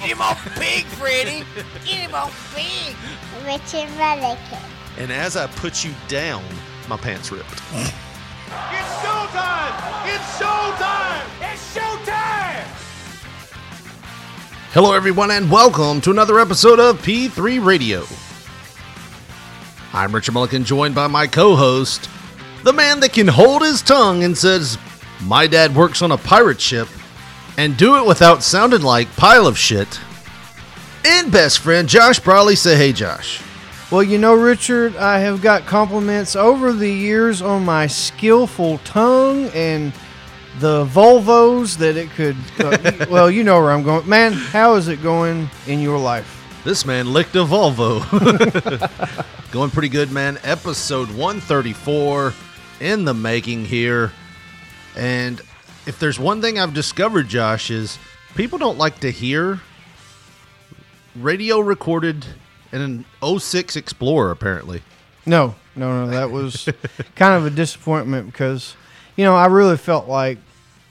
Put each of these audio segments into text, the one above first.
Get him off big, Freddy. Get him off big. Richard Mulligan. And as I put you down, my pants ripped. It's showtime! It's showtime! It's showtime! Hello, everyone, and welcome to another episode of P3 Radio. I'm Richard Mulligan, joined by my co host, the man that can hold his tongue and says, My dad works on a pirate ship, and do it without sounding like pile of shit. And best friend, Josh Brawley. Say, hey, Josh. Well, you know, Richard, I have got compliments over the years on my skillful tongue and the Volvos that it could. Uh, well, you know where I'm going. Man, how is it going in your life? This man licked a Volvo. Going pretty good, man. Episode 134 in the making here. And if there's one thing I've discovered, Josh, is people don't like to hear radio recorded in an 06 Explorer, apparently. No, no, no. That was kind of a disappointment because, you know, I really felt like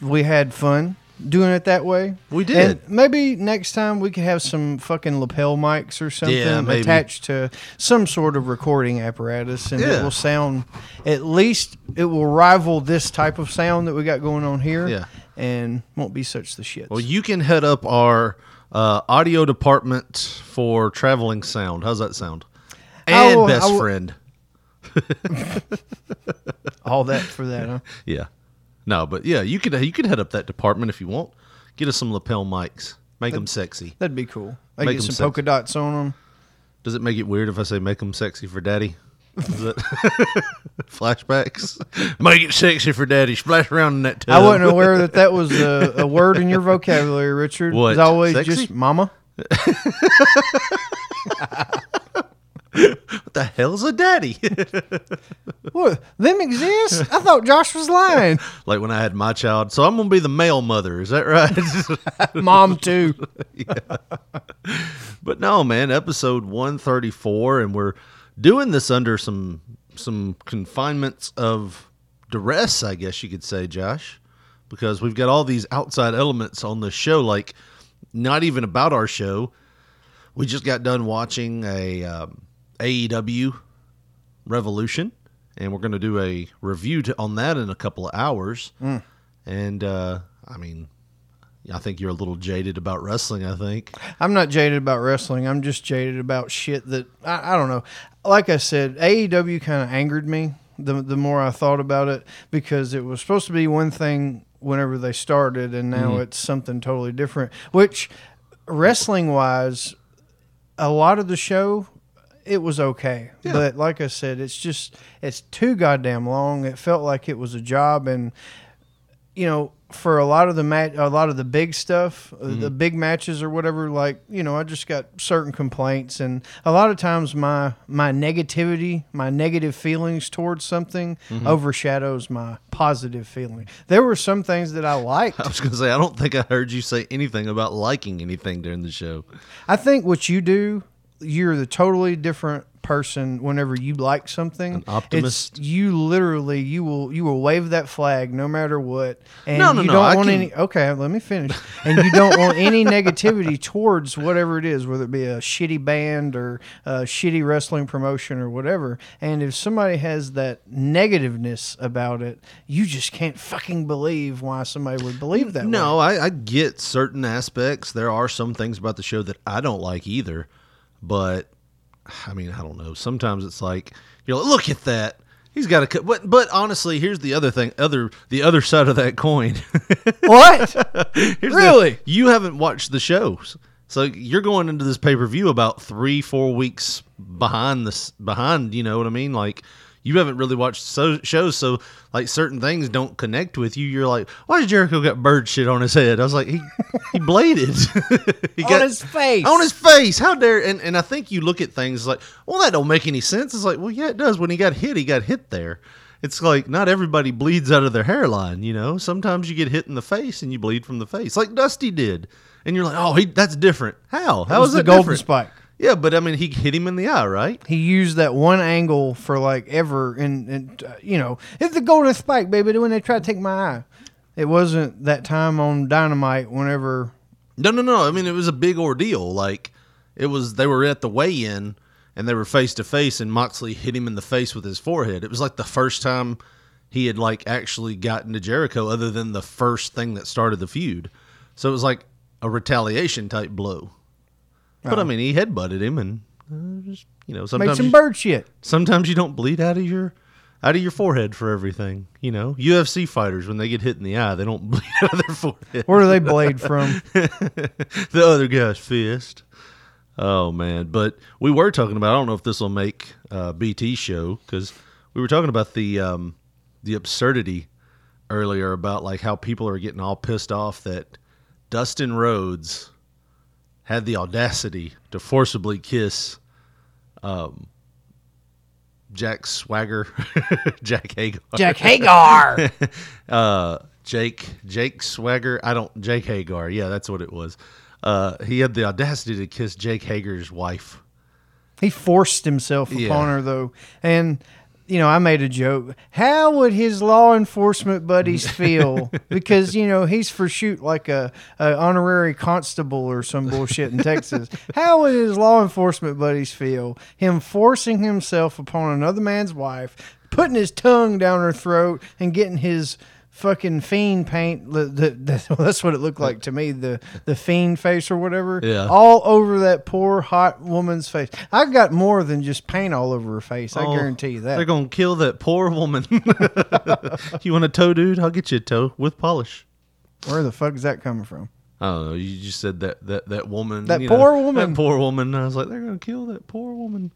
we had fun doing it that way. We did. And maybe next time we could have some fucking lapel mics or something Yeah, attached to some sort of recording apparatus, and Yeah. it will sound at least it will rival this type of sound that we got going on here. Yeah. and won't be such the shit. Well, you can head up our uh, audio department for traveling sound. How's that sound? And will- best will- friend. All that for that, huh? Yeah. No, but yeah, you could you could head up that department if you want. Get us some lapel mics. Make them sexy. That'd be cool. Make get 'em some polka sexy. dots on them. Does it make it weird if I say make them sexy for daddy? Is flashbacks? Make it sexy for daddy. Splash around in that tub. I wasn't aware that that was a, a word in your vocabulary, Richard. What? It's always Sexy? just mama. What the hell's a daddy? What? Them exist? I thought Josh was lying. like when I had my child. So I'm gonna be the male mother. Is that right? Mom too. But no, man, episode 134 and we're doing this under some some confinements of duress, I guess you could say, Josh, because we've got all these outside elements on the show like not even about our show. We just got done watching a um, AEW Revolution and we're going to do a review to, on that in a couple of hours. And uh I mean, I think you're a little jaded about wrestling, I think. I'm not jaded about wrestling. I'm just jaded about shit that I, I don't know. Like I said, AEW kind of angered me the the more I thought about it because it was supposed to be one thing whenever they started, and now it's something totally different. Which wrestling wise, a lot of the show it was okay. But like i said it's just it's too goddamn long. It felt like it was a job. And you know for a lot of the mat a lot of the big stuff uh the big matches or whatever like you know i just got certain complaints. And a lot of times my my negativity my negative feelings towards something overshadows my positive feeling. There were some things that i liked. I was going to say, I don't think I heard you say anything about liking anything during the show. I think what you do, you're the totally different person whenever you like something. An optimist. you literally you will you will wave that flag no matter what. And No, no, you no, don't I want can- any okay, let me finish. And you don't want any negativity towards whatever it is, whether it be a shitty band or a shitty wrestling promotion or whatever. And if somebody has that negativeness about it, you just can't fucking believe why somebody would believe that. No, I, I get certain aspects. There are some things about the show that I don't like either. But, I mean, I don't know. Sometimes it's like, you're like, look at that. He's got a cut. But, but honestly, here's the other thing, other the other side of that coin. What? Here's the- Really? you haven't watched the shows, so you're going into this pay per view about three, four weeks behind this. Behind, you know what I mean? Like you haven't really watched so shows, so like certain things don't connect with you. You're like, why did Jericho got bird shit on his head? I was like, he he bladed he On his face. on his face. How dare? And and I think you look at things like, well, that don't make any sense. It's like, well, yeah, it does. When he got hit, he got hit there. It's like not everybody bleeds out of their hairline, you know. Sometimes you get hit in the face and you bleed from the face, like Dusty did. And you're like, oh, he that's different. How? How was is the it golden different? spike. Yeah, but I mean, he hit him in the eye, right? He used that one angle for like ever, and, and uh, you know, it's the golden spike, baby. When they try to take my eye, it wasn't that time on Dynamite. Whenever No, no, no. I mean, it was a big ordeal. Like it was, they were at the weigh-in and they were face to face, and Moxley hit him in the face with his forehead. It was like the first time he had like actually gotten to Jericho, other than the first thing that started the feud. So it was like a retaliation type blow. But I mean, he headbutted him, and uh, just you know, make sometimes some you- bird shit. sometimes you don't bleed out of your out of your forehead for everything. You know, UFC fighters when they get hit in the eye, they don't bleed out of their forehead. Where do they blade from? the other guy's fist. Oh man! But we were talking about. I don't know if this will make uh, BT show because we were talking about the um, the absurdity earlier about like how people are getting all pissed off that Dustin Rhodes had the audacity to forcibly kiss um, Jack Swagger, Jack Hager, Jack Hager. uh, Jake Jake Swagger. I don't Jake Hager. Yeah, that's what it was. Uh, he had the audacity to kiss Jake Hager's wife. He forced himself Yeah. upon her though, and you know I made a joke. How would his law enforcement buddies feel? because you know he's for shoot like a, a honorary constable or some bullshit in Texas. How would his law enforcement buddies feel? Him forcing himself upon another man's wife, putting his tongue down her throat, and getting his fucking fiend paint. The, the, the, that's what it looked like to me. The the fiend face or whatever. Yeah. All over that poor hot woman's face. I got more than just paint all over her face. I Oh, guarantee you that. They're gonna kill that poor woman. you want a toe, dude? I'll get you a toe with polish. Where the fuck is that coming from? I don't know. You just said that that that woman. That poor know, woman. That poor woman. I was like, they're gonna kill that poor woman.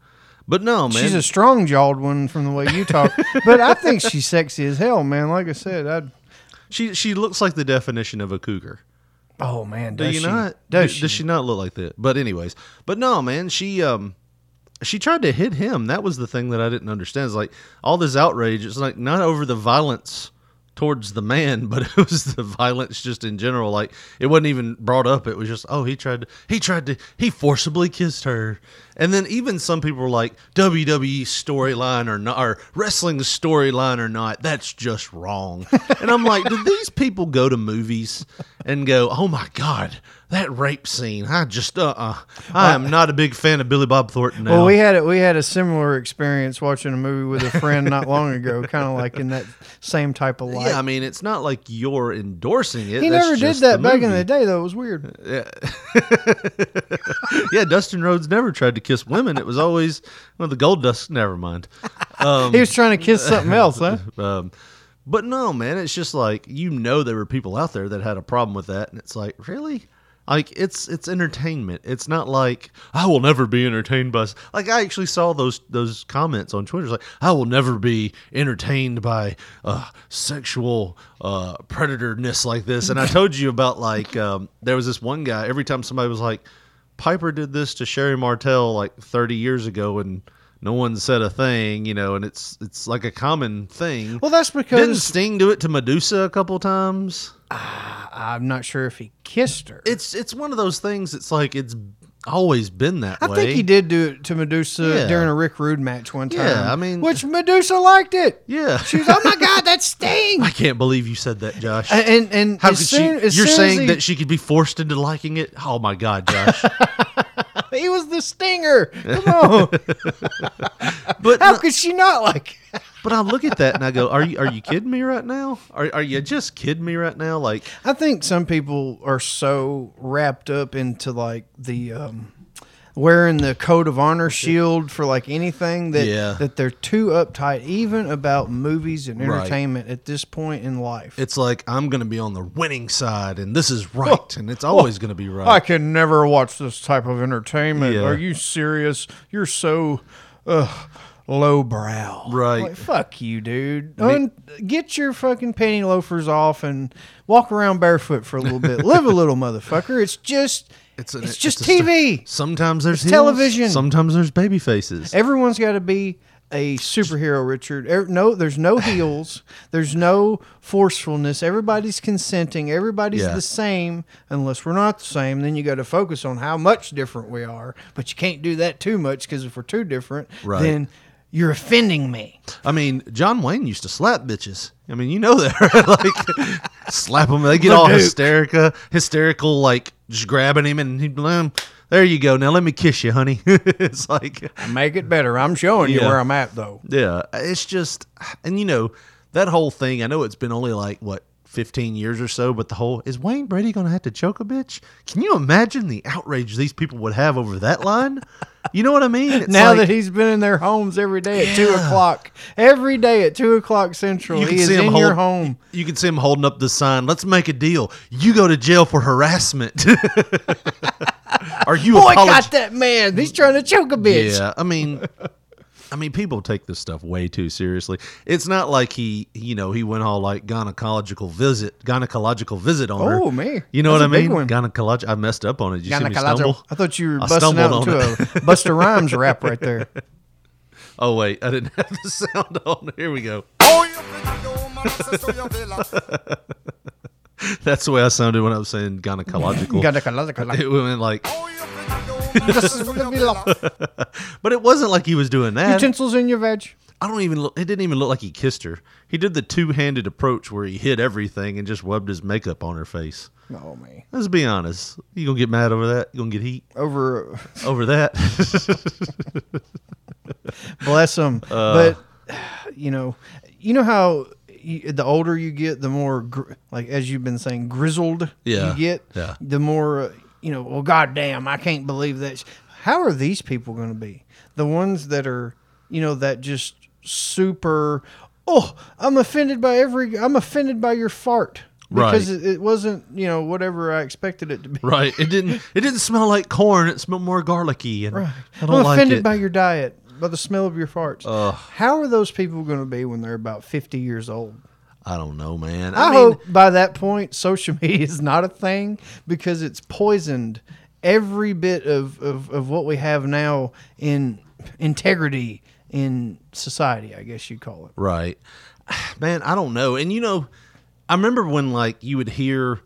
But no, man. She's a strong jawed one from the way you talk, but I think she's sexy as hell, man. Like I said, I'd. she she looks like the definition of a cougar. Oh man, Do does you she? not? Does Do- she? Does she not look like that? But anyways, but no, man. She um, she tried to hit him. That was the thing that I didn't understand. It's like all this outrage. It's like not over the violence towards the man, but it was the violence just in general. Like it wasn't even brought up. It was just oh he tried to he tried to he forcibly kissed her, and then even some people were like WWE storyline or not or wrestling storyline or not. That's just wrong. and I'm like, do these people go to movies and go, oh my god, that rape scene? I just uh uh I am not a big fan of Billy Bob Thornton now. Well, we had it. We had a similar experience watching a movie with a friend not long ago, kind of like in that same type of light. yeah, I mean, it's not like you're endorsing it. he That's never did that back in the day, though. It was weird. yeah, Dustin Rhodes never tried to kiss women. It was always well, the gold dust. Never mind. Um, he was trying to kiss something else, huh? um, but no, man, it's just like you know there were people out there that had a problem with that, and it's like really. Like it's it's entertainment. It's not like I will never be entertained by. s-" Like I actually saw those those comments on Twitter. It's like I will never be entertained by uh, sexual uh, predatorness like this. And I told you about like um, there was this one guy. Every time somebody was like, Piper did this to Sherri Martel like 30 years ago, and no one said a thing, you know, and it's it's like a common thing. Well, that's because Didn't Sting do it to Medusa a couple times? Ah, I'm not sure if he kissed her. It's it's one of those things. It's like it's always been that I way. think he did do it to Medusa Yeah. during a Rick Rude match one time. Yeah, I mean- which Medusa liked it. Yeah, She was, oh my god, that's Sting. I can't believe you said that, Josh. And and, and How as could soon, she? as You're soon as saying he, that she could be forced into liking it? Oh my God, Josh! he was the Stinger. Come on, But how no- could she not like? but I look at that and I go, "Are you are you kidding me right now? Are are you just kidding me right now? Like, I think some people are so wrapped up into like the um, wearing the coat of honor shield for like anything that Yeah. that they're too uptight even about movies and Right. entertainment at this point in life. it's like I'm going to be on the winning side, and this is right, oh. and it's oh. always going to be right. I can never watch this type of entertainment. Yeah. Are you serious? You're so ugh, lowbrow. Right. Like, fuck you, dude. Un- get your fucking penny loafers off and walk around barefoot for a little bit. Live a little, motherfucker. It's just, it's, an- just a sto- TV. Sometimes there's It's heels, television. Sometimes there's baby faces. Everyone's got to be a superhero, Richard. Er- no, there's no heels. There's no forcefulness. Everybody's consenting. Everybody's Yeah. the same, unless we're not the same. Then you got to focus on how much different we are. But you can't do that too much because if we're too different, Right. then you're offending me. I mean, John Wayne used to slap bitches. I mean, you know that, right? like slap them. They get The all Duke. hysterical, hysterical, like just grabbing him, and he'd be "There you go. Now let me kiss you, honey." it's like, Make it better. I'm showing you where I'm at, though. yeah, it's just, and you know, that whole thing. I know it's been only like what. 15 years or so, but the whole is Wayne Brady going to have to choke a bitch? Can you imagine the outrage these people would have over that line? You know what I mean? It's now like- that he's been in their homes every day at two o'clock, every day at two o'clock central, You he is in your home. You can see him holding up the sign. Let's make a deal. You go to jail for harassment. Are you Boy, apolog- got that man. He's trying to choke a bitch. Yeah, I mean, I mean, people take this stuff way too seriously. It's not like he, you know, he went all like gynecological visit, gynecological visit on her. Oh, man, You know That's what I mean? Gynecological. I messed up on it. Did you see me stumble? I thought you were I busting out stumbled into a Busta Rhymes rap right there. Oh wait, I didn't have the sound on. Here we go. That's the way I sounded when I was saying gynecological. Gynecological. It went like, but it wasn't like he was doing that. Utensils in your veg. I don't even. Look, it didn't even look like he kissed her. He did the two-handed approach where he hid everything and just rubbed his makeup on her face. Oh man. Let's be honest. You gonna get mad over that? You gonna get heat Over over that? bless him. Uh. but you know, you know how you, the older you get, the more gr- like as you've been saying, grizzled Yeah. you get. Yeah. The more uh, you know. Well, goddamn, I can't believe that. How are these people going to be? The ones that are, you know, that just super. Oh, I'm offended by every. I'm offended by your fart. Because Right. it, it wasn't, you know, whatever I expected it to be. right. It didn't. It didn't smell like corn. It smelled more garlicky, and I I'm don't like offended it. by your diet, by the smell of your farts. How are those people going to be when they're about 50 years old? I don't know, man. I, I, mean, hope by that point social media is not a thing because it's poisoned every bit of, of, of what we have now in integrity in society, I guess you'd call it. Right. Man, I don't know. And you know, I remember when like you would hear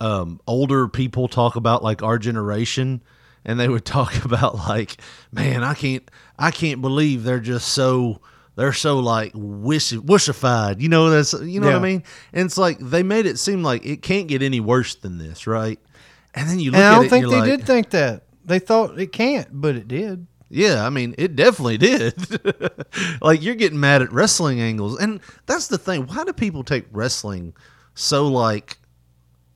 um older people talk about like our generation and they would talk about like, man, I can't I can't believe they're just so they're so like wish wishified. You know that's you know what I mean? And it's like they made it seem like it can't get any worse than this, right? And then you look And I don't it think they like, did think that. They thought it can't, but it did. Yeah, I mean, it definitely did. like you're getting mad at wrestling angles, and that's the thing. Why do people take wrestling so like,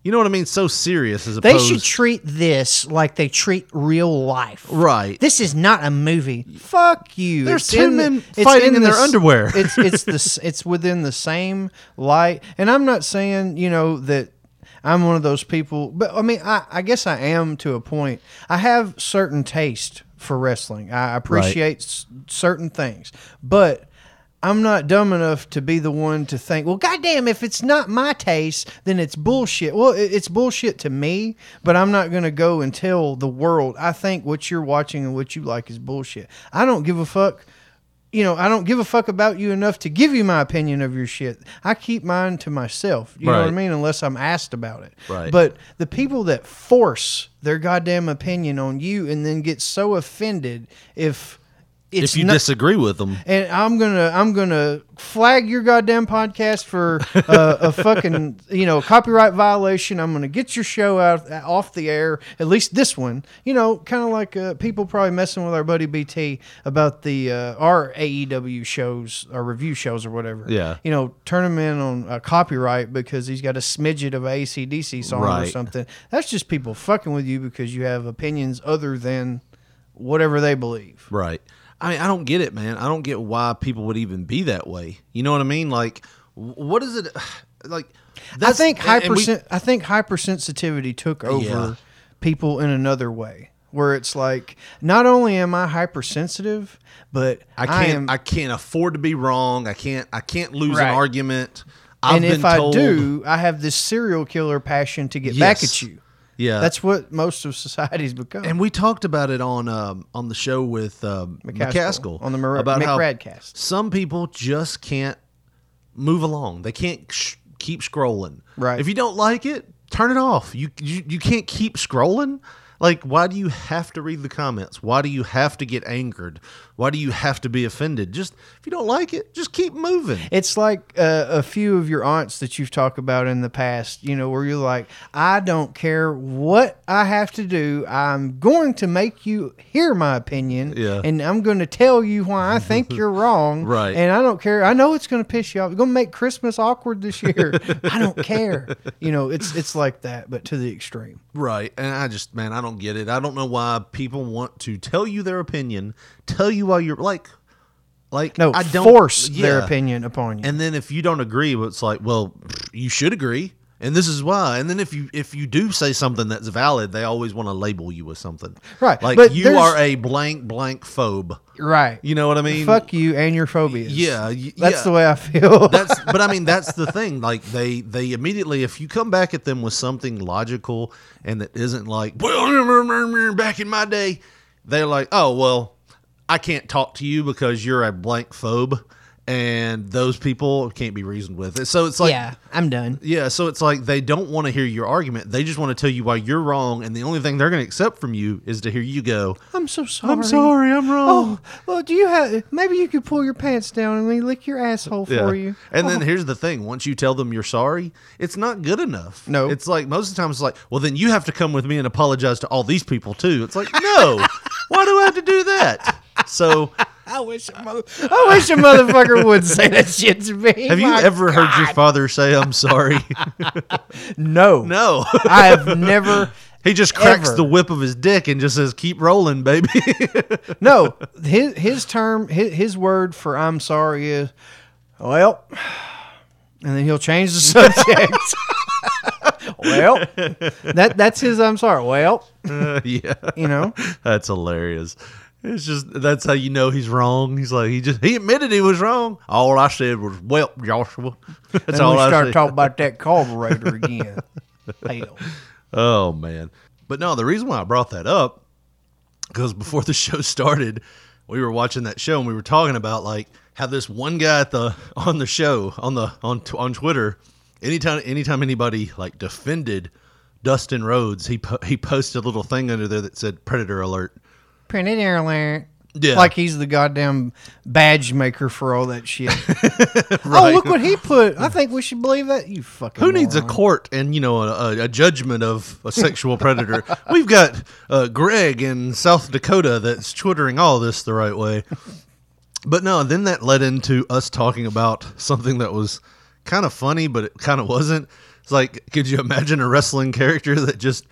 you know what I mean, so serious as opposed. They should treat this like they treat real life. right. This is not a movie. Fuck you. There's It's two in the- men it's fighting in the their s- underwear. it's it's the it's within the same light. And I'm not saying you know that I'm one of those people, but I mean I, I guess I am to a point. I have certain taste for wrestling. I appreciate s- certain things, but. I'm not dumb enough to be the one to think, well, goddamn, if it's not my taste, then it's bullshit. Well, it's bullshit to me, but I'm not going to go and tell the world, I think what you're watching and what you like is bullshit. I don't give a fuck. You know, I don't give a fuck about you enough to give you my opinion of your shit. I keep mine to myself. You know what I mean? Unless I'm asked about it. Right. But the people that force their goddamn opinion on you and then get so offended if it's if you not, disagree with them, and I'm gonna I'm gonna flag your goddamn podcast for uh, a fucking you know copyright violation. I'm gonna get your show out off the air, at least this one. You know, kind of like uh, people probably messing with our buddy BT about the uh, our AEW shows, our review shows or whatever. Yeah. you know, turn him in on a copyright because he's got a smidget of a ACDC song or something. That's just people fucking with you because you have opinions other than whatever they believe. right? I mean, I don't get it, man. I don't get why people would even be that way. You know what I mean? Like, what is it? Like, I think and- and we- hyper I think hypersensitivity took over Yeah. people in another way. where it's like not only am I hypersensitive, but I can't. am, I, can't afford to be wrong. I can't. I can't lose Right. an argument. I've and if I do, I have this serial killer passion to get back at you. Yeah, That's what most of society's become. And we talked about it on um, on the show with um, McCaskill, McCaskill, on the Mar- about McRadcast. some people just can't move along. They can't sh- keep scrolling. Right. If you don't like it, turn it off. You, you you can't keep scrolling. Like, why do you have to read the comments? Why do you have to get angered? Why do you have to be offended? Just if you don't like it, just keep moving. It's like uh, a few of your aunts that you've talked about in the past, you know, where you're like, I don't care what I have to do. I'm going to make you hear my opinion. Yeah. And I'm going to tell you why I think you're wrong. Right. And I don't care. I know it's going to piss you off. It's going to make Christmas awkward this year. I don't care. You know, it's it's like that, but to the extreme. Right. And I just, man, I don't get it. I don't know why people want to tell you their opinion, tell you why you're like, like, No, I don't force their opinion upon you. And then if you don't agree, it's like, well, you should agree. And this is why. And then if you if you do say something that's valid, they always want to label you with something. Right, Like but you are a blank blank phobe. right. You know what I mean? Fuck you and your phobias. Yeah, y- That's yeah. the way I feel. that's but I mean that's the thing. Like they they immediately if you come back at them with something logical and that isn't like well back in my day, they're like, oh well, I can't talk to you because you're a blank phobe, and those people can't be reasoned with. So it's like yeah, I'm done. yeah, so it's like they don't want to hear your argument. They just want to tell you why you're wrong, and the only thing they're going to accept from you is to hear you go, I'm so sorry. "I'm sorry, I'm wrong." Oh, well, do you have? Maybe you could pull your pants down and me lick your asshole Yeah. for you. And then Oh. here's the thing: once you tell them you're sorry, it's not good enough. No. it's like most of the time it's like, well, then you have to come with me and apologize to all these people too. It's like, no, why do I have to do that? So, I wish a mother, I wish a motherfucker would say that shit to me. have you My ever heard your father say, "I'm sorry"? No, no, I have never. he just cracks Ever. the whip of his dick and just says, "Keep rolling, baby." No, his his term, his, his word for "I'm sorry" is, well, and then he'll change the subject. well, that that's his "I'm sorry." Well, uh, yeah, you know, that's hilarious. It's just that's how you know he's wrong. He's like he just he admitted he was wrong. All I said was, "Well, Joshua." That's and all we I start said. talking about that carburetor again. Hell. Oh man. But no, the reason why I brought that up because before the show started, we were watching that show and we were talking about like how this one guy at the on the show on the on on Twitter, anytime anytime anybody like defended Dustin Rhodes, he po- he posted a little thing under there that said predator alert. Yeah. Like he's the goddamn badge maker for all that shit. Oh, look what he put. I think we should believe that. You fucking. Who needs a court and you know a, a, a judgment of a sexual predator? We've got uh, Greg in South Dakota that's twittering all this the right way. But no, then that led into us talking about something that was kind of funny, but it kind of wasn't. It's like, could you imagine a wrestling character that just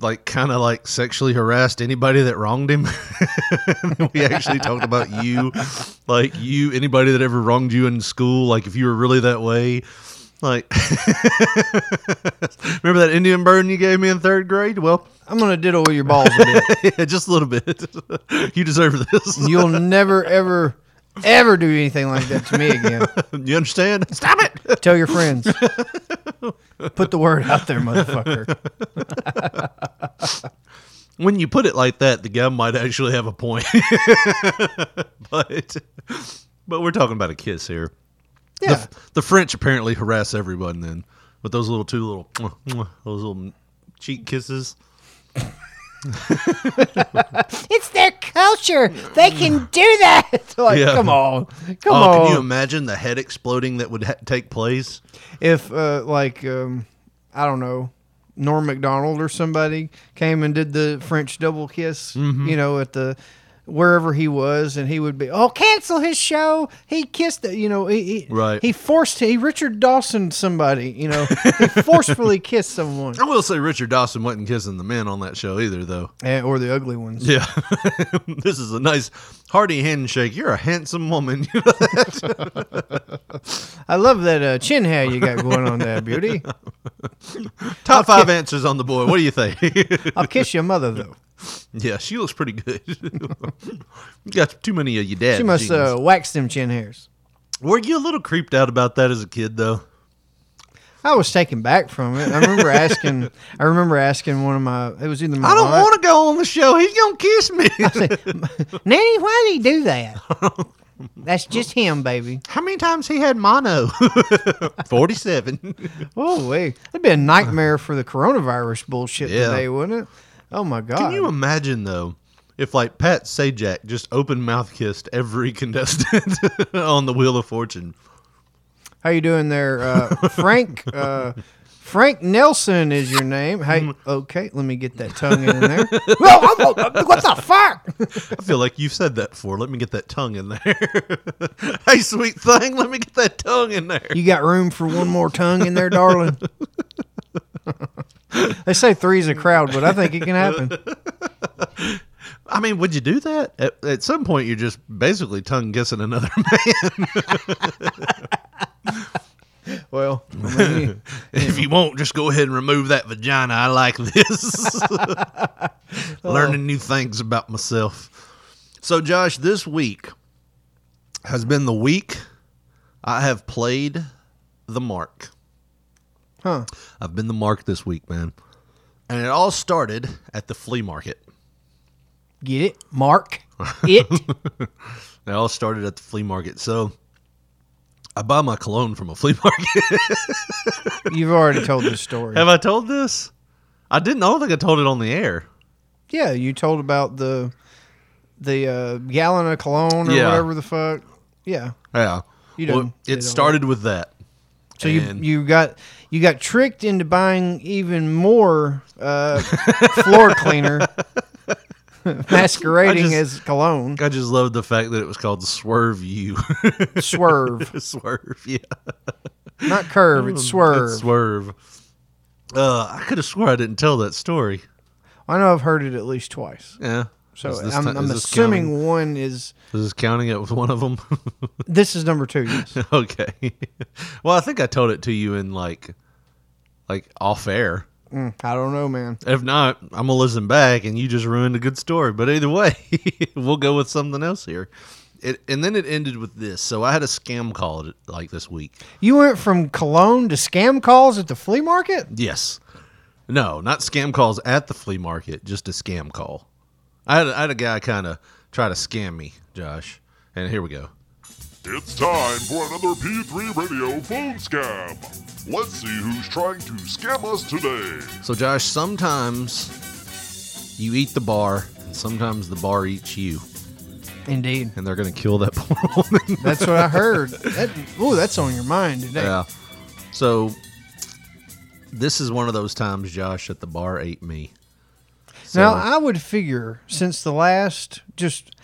like kind of like sexually harassed anybody that wronged him? we actually talked about you, like you, anybody that ever wronged you in school, like if you were really that way. Like, remember that Indian burn you gave me in third grade? Well, I'm gonna diddle with your balls a bit. yeah, just a little bit. you deserve this. You'll never ever ever do anything like that to me again. You understand? Stop it. Tell your friends. Put the word out there, motherfucker. When you put it like that, the guy might actually have a point. but but we're talking about a kiss here. Yeah. The, the French apparently harass everyone then with those little two little those little cheek kisses. It's their culture. They can do that. like, Yeah. come on, come oh, on. can you imagine the head exploding that would ha- take place? if uh, like um, I don't know, Norm Macdonald or somebody came and did the French double kiss, Mm-hmm. you know, at the wherever he was, and he would be, oh, cancel his show. He kissed it, you know, he, he Right. He forced he Richard Dawson somebody, you know, he forcefully kissed someone, I will say Richard Dawson wasn't kissing the men on that show either, though. Eh, or the ugly ones. Yeah, this is a nice hearty handshake. You're a handsome woman. You know that? I love that uh, chin hair you got going on there, beauty. Top five answers on the board. What do you think? I'll kiss your mother though. Yeah, she looks pretty good. you got too many of your dad. She must uh, wax them chin hairs. Were you a little creeped out about that as a kid, though? I was taken back from it. I remember asking. I remember asking one of my. It was either my. I don't want to go on the show. He's gonna kiss me. I said, Nanny, why did he do that? That's just him, baby. How many times he had mono? Forty-seven. Oh wait, that'd be a nightmare for the coronavirus bullshit Yeah. today, wouldn't it? Oh my god! Can you imagine though, if like Pat Sajak just open mouth kissed every contestant on the Wheel of Fortune? How you doing there, uh, Frank? Uh, Frank Nelson is your name. Hey, okay, let me get that tongue in there. Whoa, what the fuck? I feel like you've said that before. Let me get that tongue in there. hey, sweet thing, let me get that tongue in there. You got room for one more tongue in there, darling? They say three's a crowd, but I think it can happen. I mean, would you do that? At, at some point, you're just basically tongue kissing another man. Well, I mean, if you won't, just go ahead and remove that vagina. I like this. Learning new things about myself. So, Josh, this week has been the week I have played the mark. Huh? I've been the mark this week, man. And it all started at the flea market. Get it? Mark it. It all started at the flea market. So, I buy my cologne from a flea market. You've already told this story. have I told this? I didn't. I don't think I told it on the air. Yeah, you told about the the uh, gallon of cologne or Yeah. whatever the fuck. Yeah. Yeah. You Well, did it all started with that. So you And- you got you got tricked into buying even more uh, floor cleaner, masquerading just- as cologne. I just loved the fact that it was called Swerve You. Swerve, swerve, yeah. not curve. It's swerve. It's swerve. Uh, I could have swore I didn't tell that story. I know I've heard it at least twice. Yeah. So I'm, ti- I'm assuming counting? one is This Is this counting it with one of them? this is number two. Yes. okay. well, I think I told it to you in like, like off air. Mm, I don't know, man. If not, I'm gonna listen back, and you just ruined a good story. But either way, we'll go with something else here. It, and then it ended with this. So I had a scam call like this week. You went from cologne to scam calls at the flea market. Yes. No, not scam calls at the flea market, just a scam call. I had, I had a guy kind of try to scam me, Josh. And here we go. It's time for another P3 Radio phone scam. Let's see who's trying to scam us today. So, Josh, sometimes you eat the bar, and sometimes the bar eats you, Indeed, and they're going to kill that poor woman. that's what I heard. That, ooh, that's on your mind today. yeah. So, this is one of those times, Josh, that the bar ate me. So, Now I would figure since the last just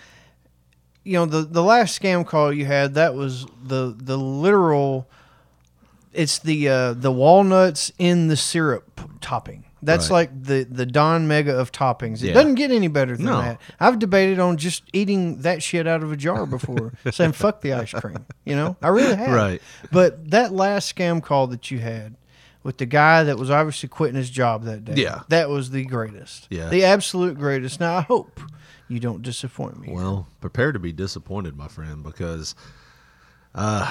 you know the the last scam call you had that was the the literal it's the uh, the walnuts in the syrup topping. That's Right. like the the Don Mega of toppings. It Yeah. doesn't get any better than No. that. I've debated on just eating that shit out of a jar before, saying fuck the ice cream. You know, I really have. Right. But that last scam call that you had with the guy that was obviously quitting his job that day, Yeah. that was the greatest. Yeah. the absolute greatest. Now I hope you don't disappoint me. Well, prepare to be disappointed, my friend, because uh,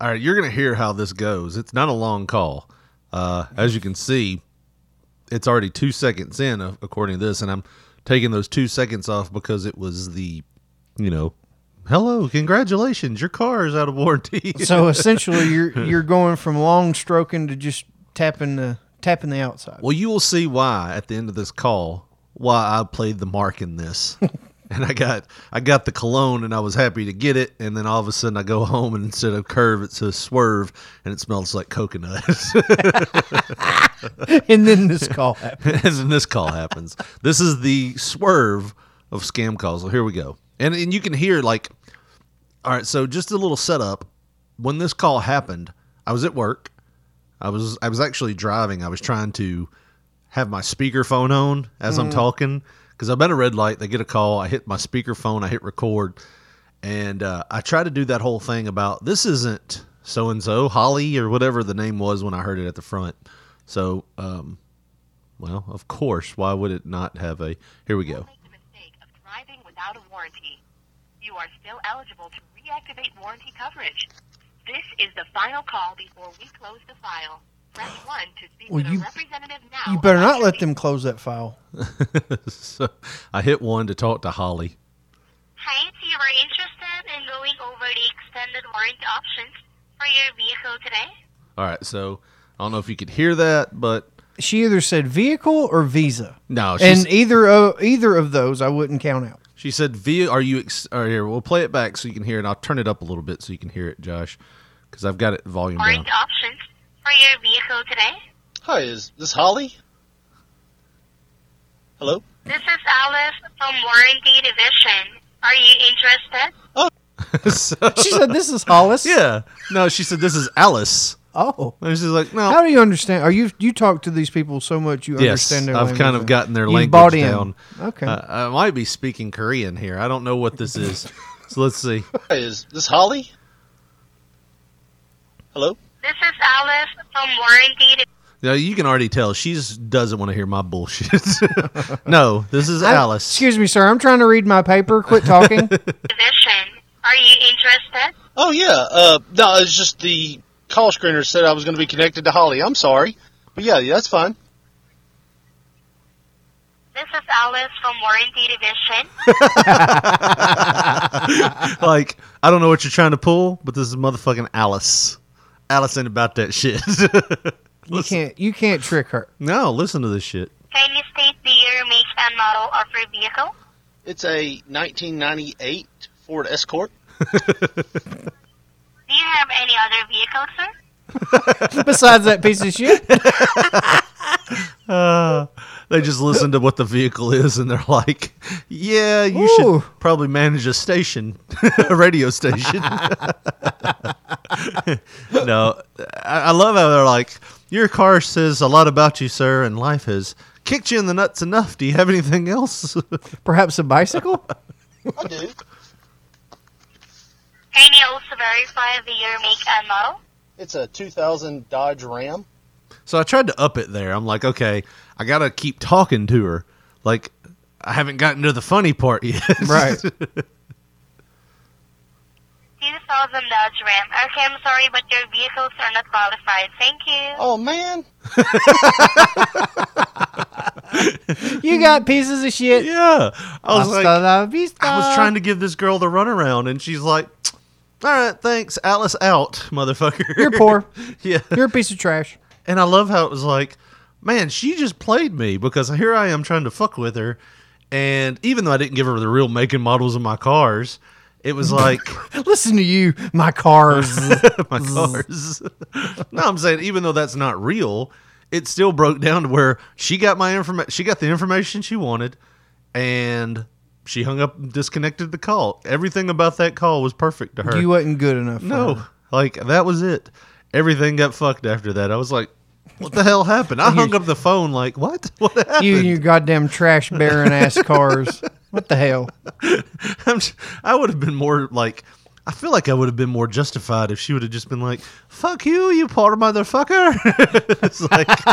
all right, you're going to hear how this goes. It's not a long call. Uh, as you can see, it's already two seconds in, uh, according to this, and I'm taking those two seconds off because it was the, you know, hello, congratulations, your car is out of warranty. so essentially, you're you're going from long stroking to just tapping the tapping the outside. Well, you will see why at the end of this call why I played the mark in this. and I got I got the cologne and I was happy to get it and then all of a sudden I go home and instead of curve it says swerve and it smells like coconut. and then this call happened. and then this call happens. This is the swerve of scam calls. So here we go. And and you can hear like all right, so just a little setup. When this call happened, I was at work. I was I was actually driving. I was trying to have my speakerphone on as I'm talking because I'm at a red light. They get a call. I hit my speakerphone. I hit record, and uh, I try to do that whole thing about this isn't so and so Holly or whatever the name was when I heard it at the front. So um, Well, of course. Why would it not have a? Here we go. Make the mistake of driving without a warranty. You are still eligible to reactivate warranty coverage. This is the final call before we close the file. Press 1 to speak Well, with you- a representative now. You better not let them close that file. so I hit one to talk to Holly. Hi, if you are interested in going over the extended warranty options for your vehicle today, All right, so I don't know if you could hear that, but She either said vehicle or visa. no, she's, And either of, either of those I wouldn't count out. She said, "Via, are you? Ex- or here, we'll play it back so you can hear it. I'll turn it up a little bit so you can hear it, Josh, because I've got it volume down. options for your vehicle today. Hi, is this Holly? Hello? This is Alice from Warranty Division. Are you interested? Oh. So- She said, "This is Hollis." yeah, no, she said this is Alice. Oh. And she's like, no, How do you understand? Are you you talk to these people so much you yes, understand their I've language kind of gotten their You've language bought in. down. Okay. Uh, I might be speaking Korean here. I don't know what this is. so let's see. Is this Holly? Hello? This is Alice from Warranty Division. Now you can already tell she doesn't want to hear my bullshit. no, this is I- Alice. excuse me, sir. I'm trying to read my paper. Quit talking. Are you interested? Oh, yeah. Uh, no, it's just the call screener said I was going to be connected to Holly. I'm sorry. But yeah, yeah, that's fine. This is Alice from Warranty Division. like I don't know what you're trying to pull, but this is motherfucking Alice. Alice ain't about that shit. you can't you can't trick her. no, listen to this shit. Can you state the year, make, and model of your vehicle? It's a 1998 Ford Escort. Do you have any other vehicle, sir? Besides that piece of shit. Uh, they just listen to what the vehicle is and they're like, "Yeah, you Ooh. should probably manage a station, a radio station." no, I, I love how they're like, "Your car says a lot about you, sir, and life has kicked you in the nuts enough. Do you have anything else?" Perhaps a bicycle? I do. Can you also verify the year, make, and model? It's a 2000 Dodge Ram. So I tried to up it there. I'm like, okay, I gotta keep talking to her. Like, I haven't gotten to the funny part yet. Right. 2000 Dodge Ram. Okay, I'm sorry, but your vehicles are not qualified. Thank you. Oh, man. You got pieces of shit. yeah. I was Hasta like. I was trying to give this girl the runaround, and she's like, "All right, thanks, Alice out, motherfucker." You're poor. yeah. You're a piece of trash. And I love how it was like, man, she just played me because here I am trying to fuck with her, and even though I didn't give her the real make and models of my cars, it was like Listen to you, my cars. my cars. no, I'm saying even though that's not real, it still broke down to where she got my information. She got the information she wanted, and she hung up, and disconnected the call. Everything about that call was perfect to her. you wasn't good enough. for no, like that was it. Everything got fucked after that. I was like, what the hell happened? I hung up the phone. Like what? What happened? You and your goddamn trash bearing ass cars. What the hell? I'm, I would have been more like. I feel like I would have been more justified if she would have just been like, "Fuck you, you poor motherfucker." it's like,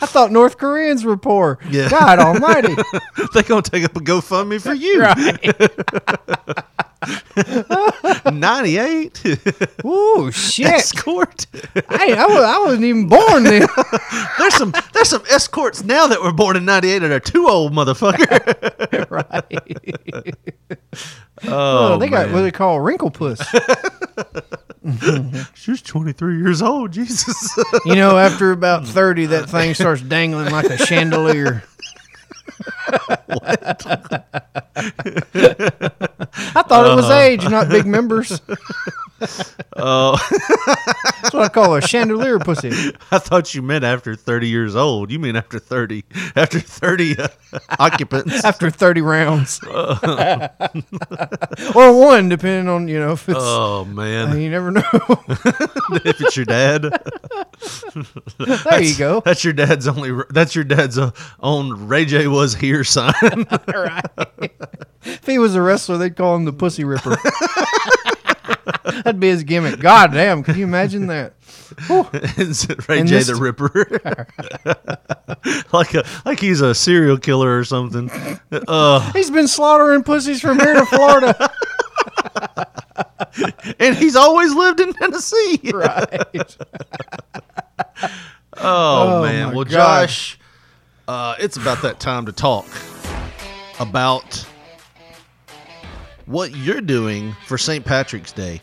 I thought North Koreans were poor. Yeah. God almighty. they gonna take up a GoFundMe for you. Ninety-eight. Ooh, shit. Escort. Hey, I, was, I wasn't even born then. There's some there's some escorts now that were born in '98 that are too old, motherfucker. right. Oh, Oh, they got what they call wrinkle puss. She's 23 years old. Jesus. You know, after about 30, that thing starts dangling like a chandelier. I thought it was Uh. age, not big members. Oh, That's what I call a chandelier pussy. I thought you meant after 30 years old. You mean after 30 after 30 uh, occupants. After 30 rounds. or one, depending on, you know, if it's. Oh man, you never know. if it's your dad. there you go. That's your dad's only. That's your dad's uh, own Ray J was here sign. right. If he was a wrestler, they'd call him the Pussy Ripper. That'd be his gimmick. God damn, can you imagine that? Ray And J the Ripper, like a like he's a serial killer or something. Uh, He's been slaughtering pussies from here to Florida. and he's always lived in Tennessee. right. Oh, Oh, man. Well, God. Josh, uh, it's about that time to talk about what you're doing for St. Patrick's Day.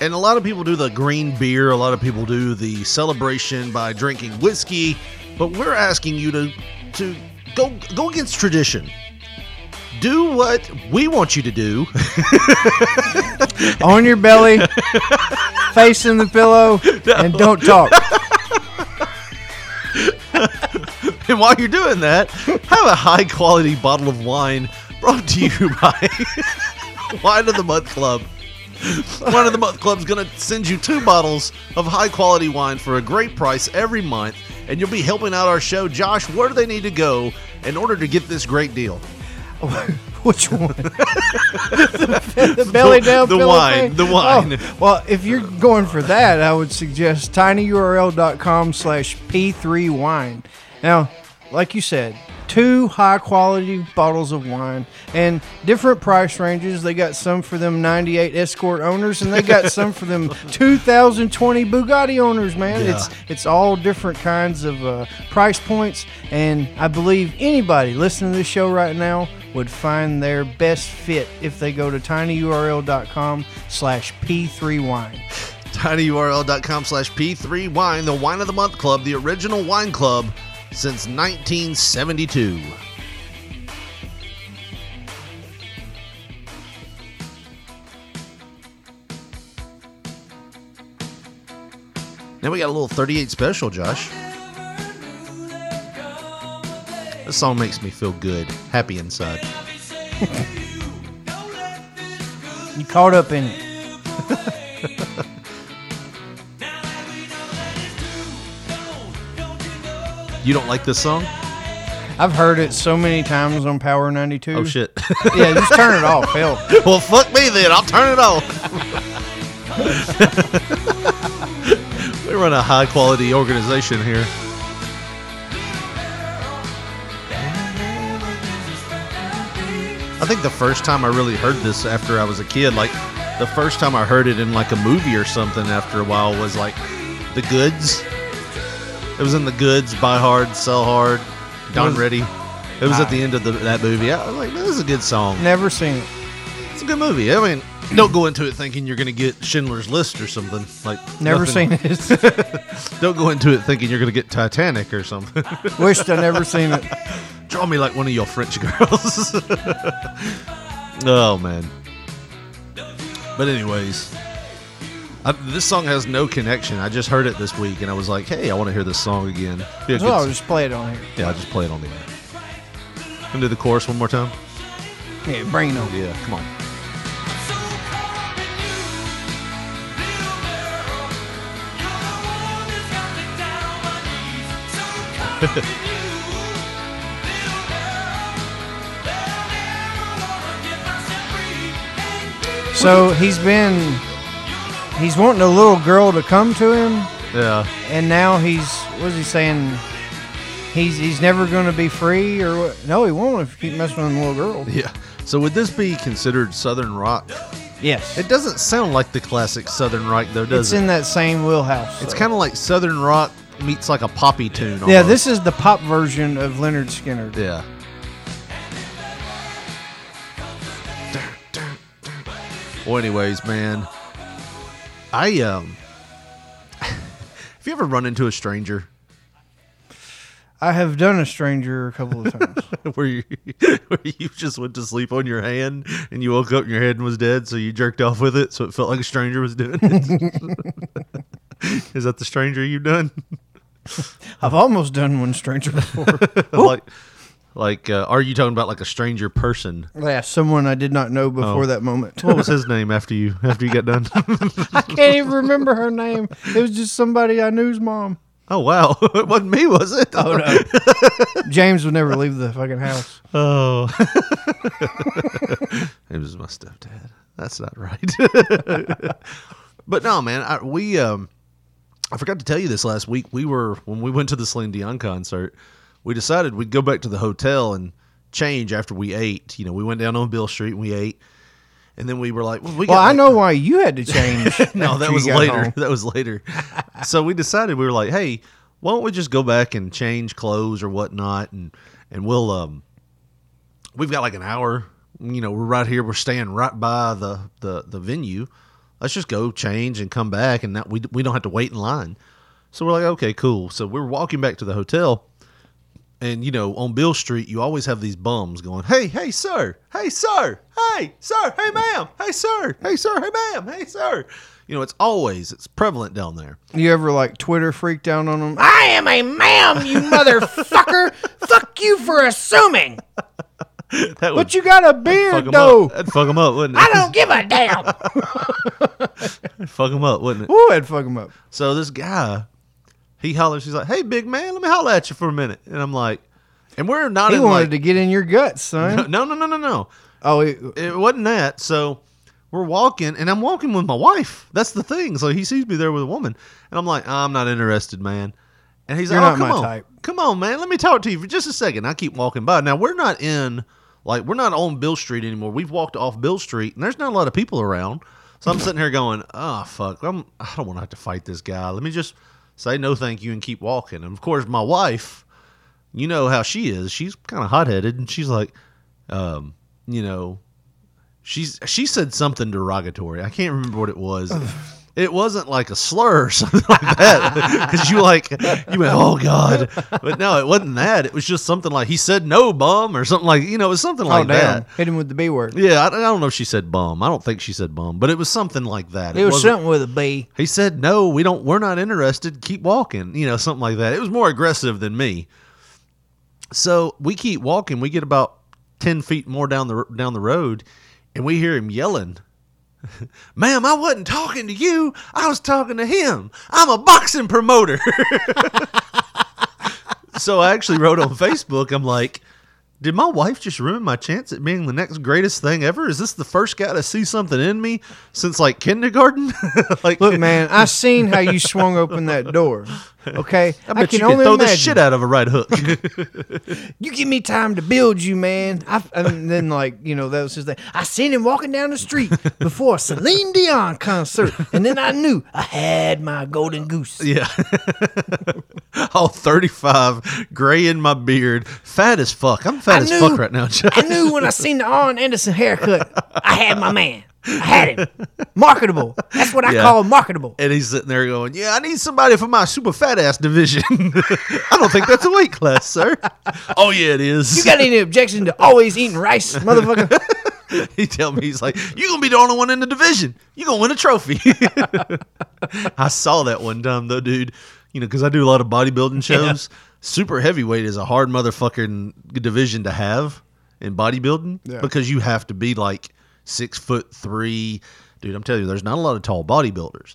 And a lot of people do the green beer, a lot of people do the celebration by drinking whiskey, but we're asking you to to go go against tradition. Do what we want you to do. On your belly, facing the pillow, and don't talk. and while you're doing that, have a high quality bottle of wine brought to you by Wine of the Month Club. Wine of the Month Club is going to send you two bottles of high quality wine for a great price every month, and you'll be helping out our show. Josh, where do they need to go in order to get this great deal? Which one? the, the belly down The pillow wine, thing? the oh, wine. Oh, well, if you're going for that, I would suggest tinyurl.com slash p3wine. Now, like you said, two high quality bottles of wine and different price ranges. They got some for them 98 Escort owners, and they got some for them 2020 Bugatti owners. Man, Yeah. it's it's all different kinds of uh, price points, and I believe anybody listening to this show right now would find their best fit if they go to tinyurl.com slash p3wine. tinyurl.com slash p3 wine the wine of the month club the original wine club since 1972 now we got a little 38 special josh. This song makes me feel good happy inside. You caught up in it. you don't like this song I've heard it so many times on Power 92. oh shit Yeah, just turn it off. Hell. well fuck me then i'll turn it off we run a high quality organization here I think the first time I really heard this after I was a kid, like the first time I heard it in like a movie or something after a while was like The Goods. It was in The Goods, Buy Hard, Sell Hard, Don Was- Ready. It was at the end of the, that movie. I was like, this is a good song. Never seen it. It's a good movie. I mean, don't go into it thinking you're going to get Schindler's List or something. Like Never nothing- seen it. don't go into it thinking you're going to get Titanic or something. Wished I never seen it. Draw me like one of your French girls. oh man. But anyways, I, this song has no connection. I just heard it this week and I was like, hey, I want to hear this song again. Be a good I'll just play it on here. yeah, I'll just play it on the air. Can do the chorus one more time? Yeah, bring it on. Yeah, come on. So he's been he's wanting a little girl to come to him, Yeah. and now he's what's he saying? He's he's never going to be free, or what? No, he won't if you keep messing with the little girl. Yeah. So would this be considered Southern rock? Yes, It doesn't sound like the classic Southern rock though, does it's it? in that same wheelhouse. it's so. kind of like Southern rock meets like a poppy tune. yeah. almost. This is the pop version of Lynyrd Skynyrd. Yeah. Well, anyways, man, I um, have you ever run into a stranger I have done a stranger a couple of times. where you where you just went to sleep on your hand and you woke up and your head was dead, so you jerked off with it, so it felt like a stranger was doing it? Is that the stranger you've done? I've almost done one stranger before. like, like, uh, are you talking about like a stranger person? yeah, someone I did not know before Oh. that moment. What was his name after you after you got done? I can't even remember her name. It was just somebody I knew's mom. oh wow, it wasn't me, was it? Oh no. James would never leave the fucking house. Oh, it was my stepdad. That's not right. but no, man, I, we um, I forgot to tell you this last week. We were when we went to the Celine Dion concert. We decided we'd go back to the hotel and change after we ate. You know, we went down on Beale Street and we ate, and then we were like, "Well, we Well, I like- know why you had to change. no, that was later. home. That was later. so we decided we were like, hey, why don't we just go back and change clothes or whatnot, and and we'll um, we've got like an hour. You know, we're right here. We're staying right by the the the venue. Let's just go change and come back, and that we we don't have to wait in line. So we're like, okay, cool. So we're walking back to the hotel. And you know, on Beale Street, you always have these bums going, "Hey, hey, sir! Hey, sir! Hey, sir! Hey, ma'am! Hey, sir! Hey, sir! Hey, ma'am! Hey, sir!" You know, it's always it's prevalent down there. You ever like Twitter freaked out on them? I am a ma'am, you motherfucker. Fuck you for assuming. That But you got a fuck beard 'em though. up. That'd fuck them up, wouldn't it? I don't give a damn. fuck them up, wouldn't it? Ooh, I'd fuck him up. So this guy, he hollers. He's like, "Hey, big man, let me holler at you for a minute." And I'm like, and we're not He in wanted like, to get in your guts, son. no, no, no, no, no. Oh, it, it wasn't that. So we're walking, and I'm walking with my wife. That's the thing. So he sees me there with a woman, and I'm like, I'm not interested, man. And he's You're like, oh, not come on, type. come on, man. Let me talk to you for just a second. I keep walking by. Now we're not in, like, we're not on Beale Street anymore. We've walked off Beale Street, and there's not a lot of people around. So I'm sitting here going, oh fuck, I'm, I don't want to have to fight this guy. Let me just say no, thank you, and keep walking. And of course, my wife, you know how she is. She's kind of hot headed, and she's like, um, you know, she's she said something derogatory. I can't remember what it was. It wasn't like a slur or something like that, because you like you went, oh god, but no, it wasn't that. It was just something like he said no bum or something like you know, it was something oh, like oh damn! that. Hit him with the B word. Yeah, I, I don't know if she said bum. I don't think she said bum, but it was something like that. It was wasn't- something with a B. he said, "No, we don't. We're not interested. Keep walking." You know, something like that. It was more aggressive than me. So we keep walking. We get about ten feet more down the down the road, and we hear him yelling. Ma'am, I wasn't talking to you. I was talking to him. I'm a boxing promoter. so I actually wrote on Facebook, I'm like, did my wife just ruin my chance at being the next greatest thing ever? Is this the first guy to see something in me since like kindergarten? like, Look, man, I seen how you swung open that door. Okay, I bet can you only throw imagine. the shit out of a right hook. You give me time to build you, man. I, and then, like, you know, that was his thing. I seen him walking down the street before a Celine Dion concert, and then I knew I had my golden goose. yeah. All 35, gray in my beard, fat as fuck. I'm fat I as knew- fuck right now, Josh. I knew when I seen the Arn Anderson haircut, I had my man. I had him. Marketable. That's what I Yeah. call marketable. And he's sitting there going, Yeah, I need somebody for my super fat ass division. I don't think that's a weight class, sir. oh, yeah, it is. You got any objection to always eating rice, motherfucker? he tell me he's like, You're gonna be the only one in the division. You're gonna win a trophy." I saw that one time though, dude. You know, because I do a lot of bodybuilding shows. Super heavyweight is a hard motherfucking division to have in bodybuilding Yeah. because you have to be like six foot three, dude. I'm telling you, there's not a lot of tall bodybuilders.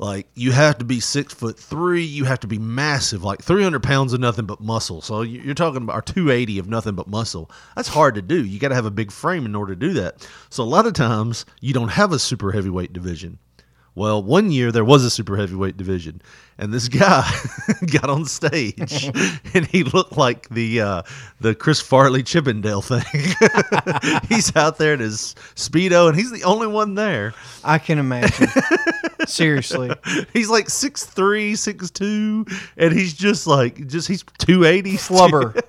Like you have to be six foot three. You have to be massive, like 300 pounds of nothing but muscle. So you- you're talking about or 280 of nothing but muscle. That's hard to do. You got to have a big frame in order to do that. So a lot of times you don't have a super heavyweight division. Well, one year there was a super heavyweight division, and this guy got on stage, and he looked like the uh, the Chris Farley Chippendale thing. he's out there in his speedo, and he's the only one there. I can imagine. Seriously. He's like 6'3", 6'2", and he's just like just he's two eighty Flubber.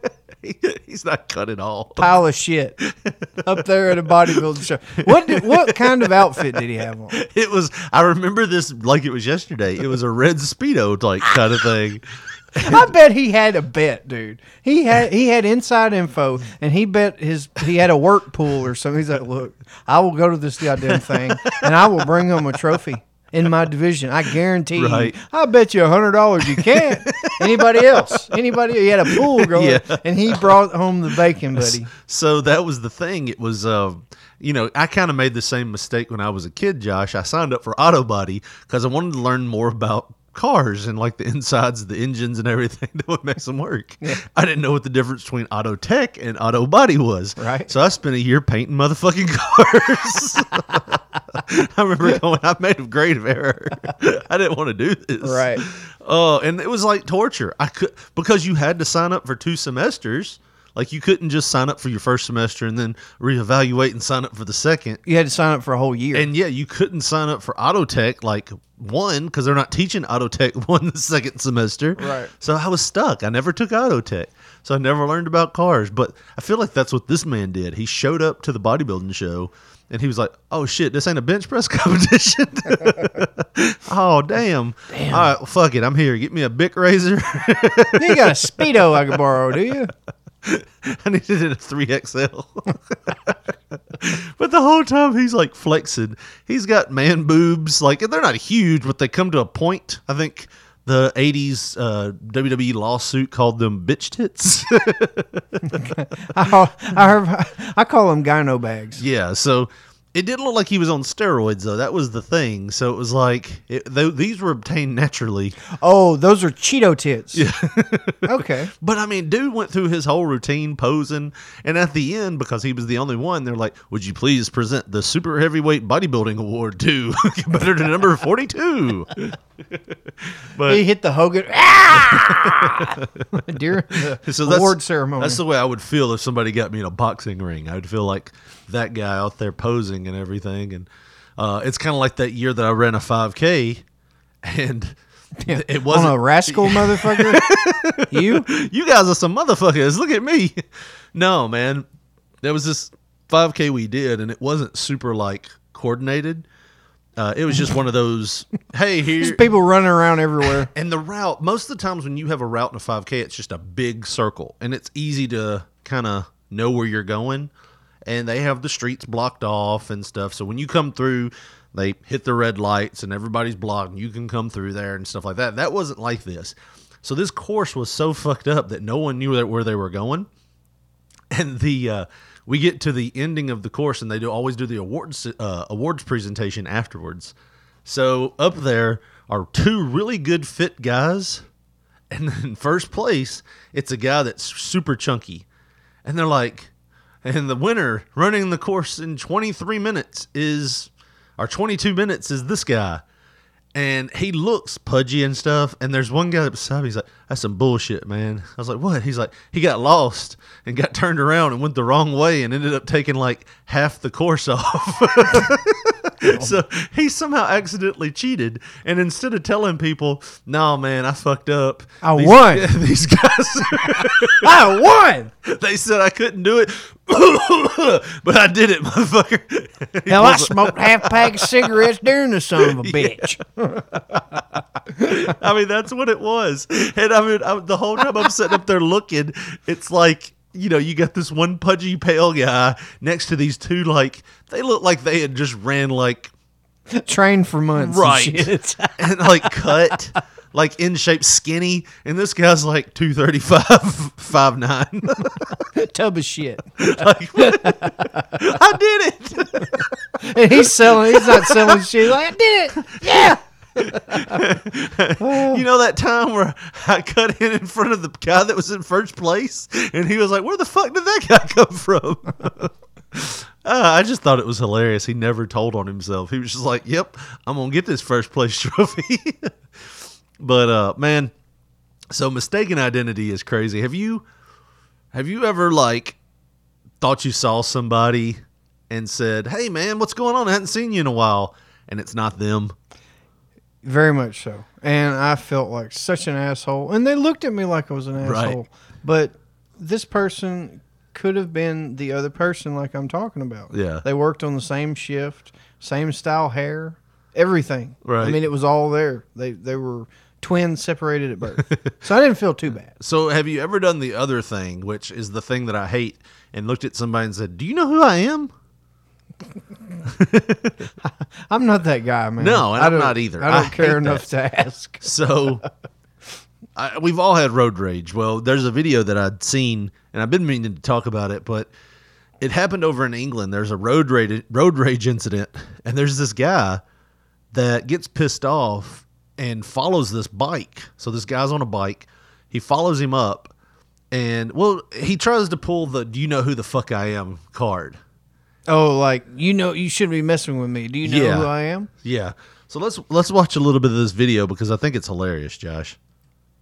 he's not cut at all. Pile of shit up there at a bodybuilding show. What did, what kind of outfit did he have on? It was I remember this like it was yesterday. It was a red speedo like kind of thing. I bet he had a bet, dude. He had he had inside info, and he bet his he had a work pool or something. He's like, "Look, I will go to this goddamn thing, and I will bring him a trophy in my division. I guarantee Right. you. I bet you a hundred dollars you can't. Anybody else? Anybody? He had a pool going, Yeah. and he brought home the bacon, buddy. So that was the thing. It was, uh, you know, I kind of made the same mistake when I was a kid, Josh. I signed up for Auto Body because I wanted to learn more about cars and like the insides, of the engines, and everything that would make them work. I didn't know what the difference between Auto Tech and Auto Body was. Right. So I spent a year painting motherfucking cars. I remember going, I made a grave error. I didn't want to do this. Right. Oh, and it was like torture. I could because you had to sign up for two semesters. Like you couldn't just sign up for your first semester and then reevaluate and sign up for the second. You had to sign up for a whole year. And yeah, you couldn't sign up for Autotech like one because they're not teaching Autotech one the second semester. Right. So I was stuck. I never took Autotech. So I never learned about cars. But I feel like that's what this man did. He showed up to the bodybuilding show and he was like, "Oh shit, this ain't a bench press competition." oh damn. Damn. All right, well, fuck it. I'm here. Get me a Bic razor. you got a speedo I can borrow, do you? I needed it a three XL. but the whole time he's like flexing. He's got man boobs, like they're not huge, but they come to a point. I think the '80s uh, WWE lawsuit called them bitch tits. I, I, I call them gyno bags. yeah, so it didn't look like he was on steroids though. That was the thing. So it was like it, th- these were obtained naturally. Oh, those are Cheeto tits. Yeah. okay. But I mean, dude went through his whole routine posing, and at the end, because he was the only one, they're like, "Would you please present the super heavyweight bodybuilding award to better to number 42?" but he hit the Hogan ah! during the so award ceremony. That's the way I would feel if somebody got me in a boxing ring. I would feel like that guy out there posing and everything, and uh, it's kind of like that year that I ran a 5K, and. Yeah, It wasn't on a rascal motherfucker. you, you guys are some motherfuckers. Look at me. No, man. There was this 5K we did, and it wasn't super like coordinated. Uh, it was just one of those. Hey, here. There's people running around everywhere. And the route, most of the times when you have a route in a 5K, it's just a big circle, and it's easy to kind of know where you're going. And they have the streets blocked off and stuff. So when you come through, they hit the red lights, and everybody's blocked, and you can come through there and stuff like that. That wasn't like this. So this course was so fucked up that no one knew where they were going. And the uh, we get to the ending of the course, and they do always do the awards uh, awards presentation afterwards. So up there are two really good fit guys, and in first place it's a guy that's super chunky, and they're like, and the winner running the course in 23 minutes is, or 22 minutes is this guy. And he looks pudgy and stuff. And there's one guy beside me. He's like, "That's some bullshit, man." I was like, "What?" He's like, "He got lost and got turned around and went the wrong way and ended up taking like half the course off." so he somehow accidentally cheated. And instead of telling people, "No, man, I fucked up," I these, won. These guys, I won. They said I couldn't do it, but I did it, motherfucker. He Hell, I smoked half a pack of cigarettes during the son of a bitch. I mean, that's what it was. And I mean, I, the whole time I'm sitting up there looking, it's like, you know, you got this one pudgy pale guy next to these two, like, they look like they had just ran, like, Trained for months. and right. shit. And, like, cut, like, in shape, skinny. And this guy's like 235, 5'9. Tub of shit. like, I did it. And he's selling. He's not selling shit. Like I did it. Yeah. you know that time where I cut in in front of the guy that was in first place, and he was like, "Where the fuck did that guy come from?" Uh, I just thought it was hilarious. He never told on himself. He was just like, "Yep, I'm gonna get this first place trophy." but uh, man, so mistaken identity is crazy. Have you have you ever like thought you saw somebody and said, "Hey, man, what's going on? I hadn't seen you in a while," and it's not them? Very much so. And I felt like such an asshole. And they looked at me like I was an Right. asshole. But this person could have been the other person like I'm talking about. Yeah. They worked on the same shift, same style hair, everything. Right. I mean, it was all there. They they were twins separated at birth. so I didn't feel too bad. So, have you ever done the other thing, which is the thing that I hate, and looked at somebody and said, "Do you know who I am?" I'm not that guy, man. No, and I I'm don't- either. I don't I care enough that. to ask. So, I, we've all had road rage. Well, there's a video that I'd seen, and I've been meaning to talk about it, but it happened over in England. There's a road rage road rage incident, and there's this guy that gets pissed off and follows this bike. So this guy's on a bike. He follows him up, and well, he tries to pull the "Do you know who the fuck I am?" card. Oh, like you know, you shouldn't be messing with me. Do you know Yeah. who I am? Yeah. So let's let's watch a little bit of this video because I think it's hilarious, Josh.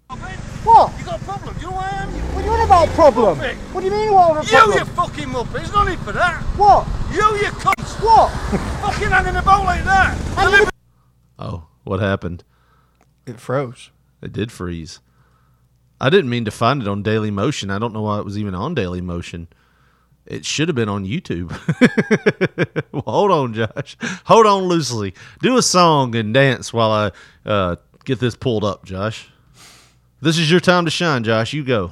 What? You got a problem? You know who I am? What do you mean about problem? What do you mean what a problem? You, you fucking muppet. There's no need for that. What? You, you cunts. What? fucking hanging about like that. Oh, what happened? It froze. It did freeze. I didn't mean to find it on Dailymotion. I don't know why it was even on Dailymotion. It should have been on YouTube. well, hold on, Josh. Hold on loosely. Do a song and dance while I uh, get this pulled up, Josh. This is your time to shine, Josh. You go.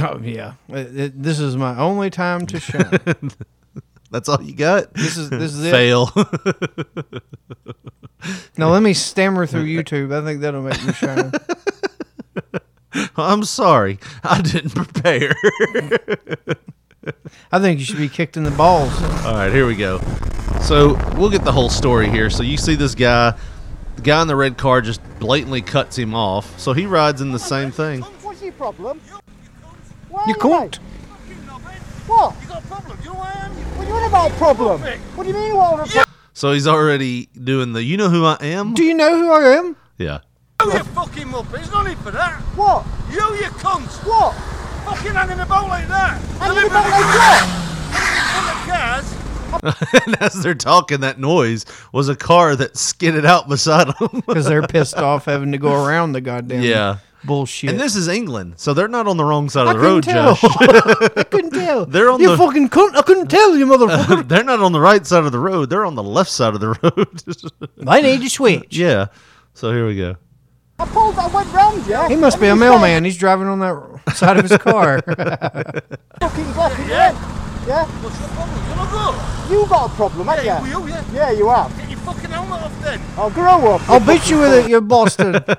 Oh yeah, It- it- this is my only time to shine. That's all you got. This is this is it. Fail. Now let me stammer through YouTube. I think that'll make me shine. I'm sorry. I didn't prepare. I think you should be kicked in the balls. All right, here we go. So we'll get the whole story here. So you see this guy, the guy in the red car just blatantly cuts him off. So he rides in the same thing. What's your problem? You are can't. What? You got a problem? You know who I am? What do you mean about problem? What do you mean what a problem? So he's already doing the you know who I am? Do you know who I am? Yeah. You, you fucking muppet. There's no need for that. What? You, you cunt. What? Fucking hanging about like that. Hanging about like what? cars. and as they're talking, that noise was a car that skidded out beside them. Because they're pissed off having to go around the goddamn yeah. bullshit. And this is England, so they're not on the wrong side I of the road, tell. Josh. I couldn't tell. They're on you the- fucking cunt. I couldn't tell you, motherfucker. they're not on the right side of the road. They're on the left side of the road. I need to switch. yeah. So here we go. I pulled. I went round you. He must be a mailman. He's driving on that side of his car. Fucking black and red. Yeah. What's the problem? You not good. You got a problem, haven't Yeah, you? you, yeah. Yeah, you have. Get your fucking helmet off then. I'll grow up. I'll beat you with it, you bastard.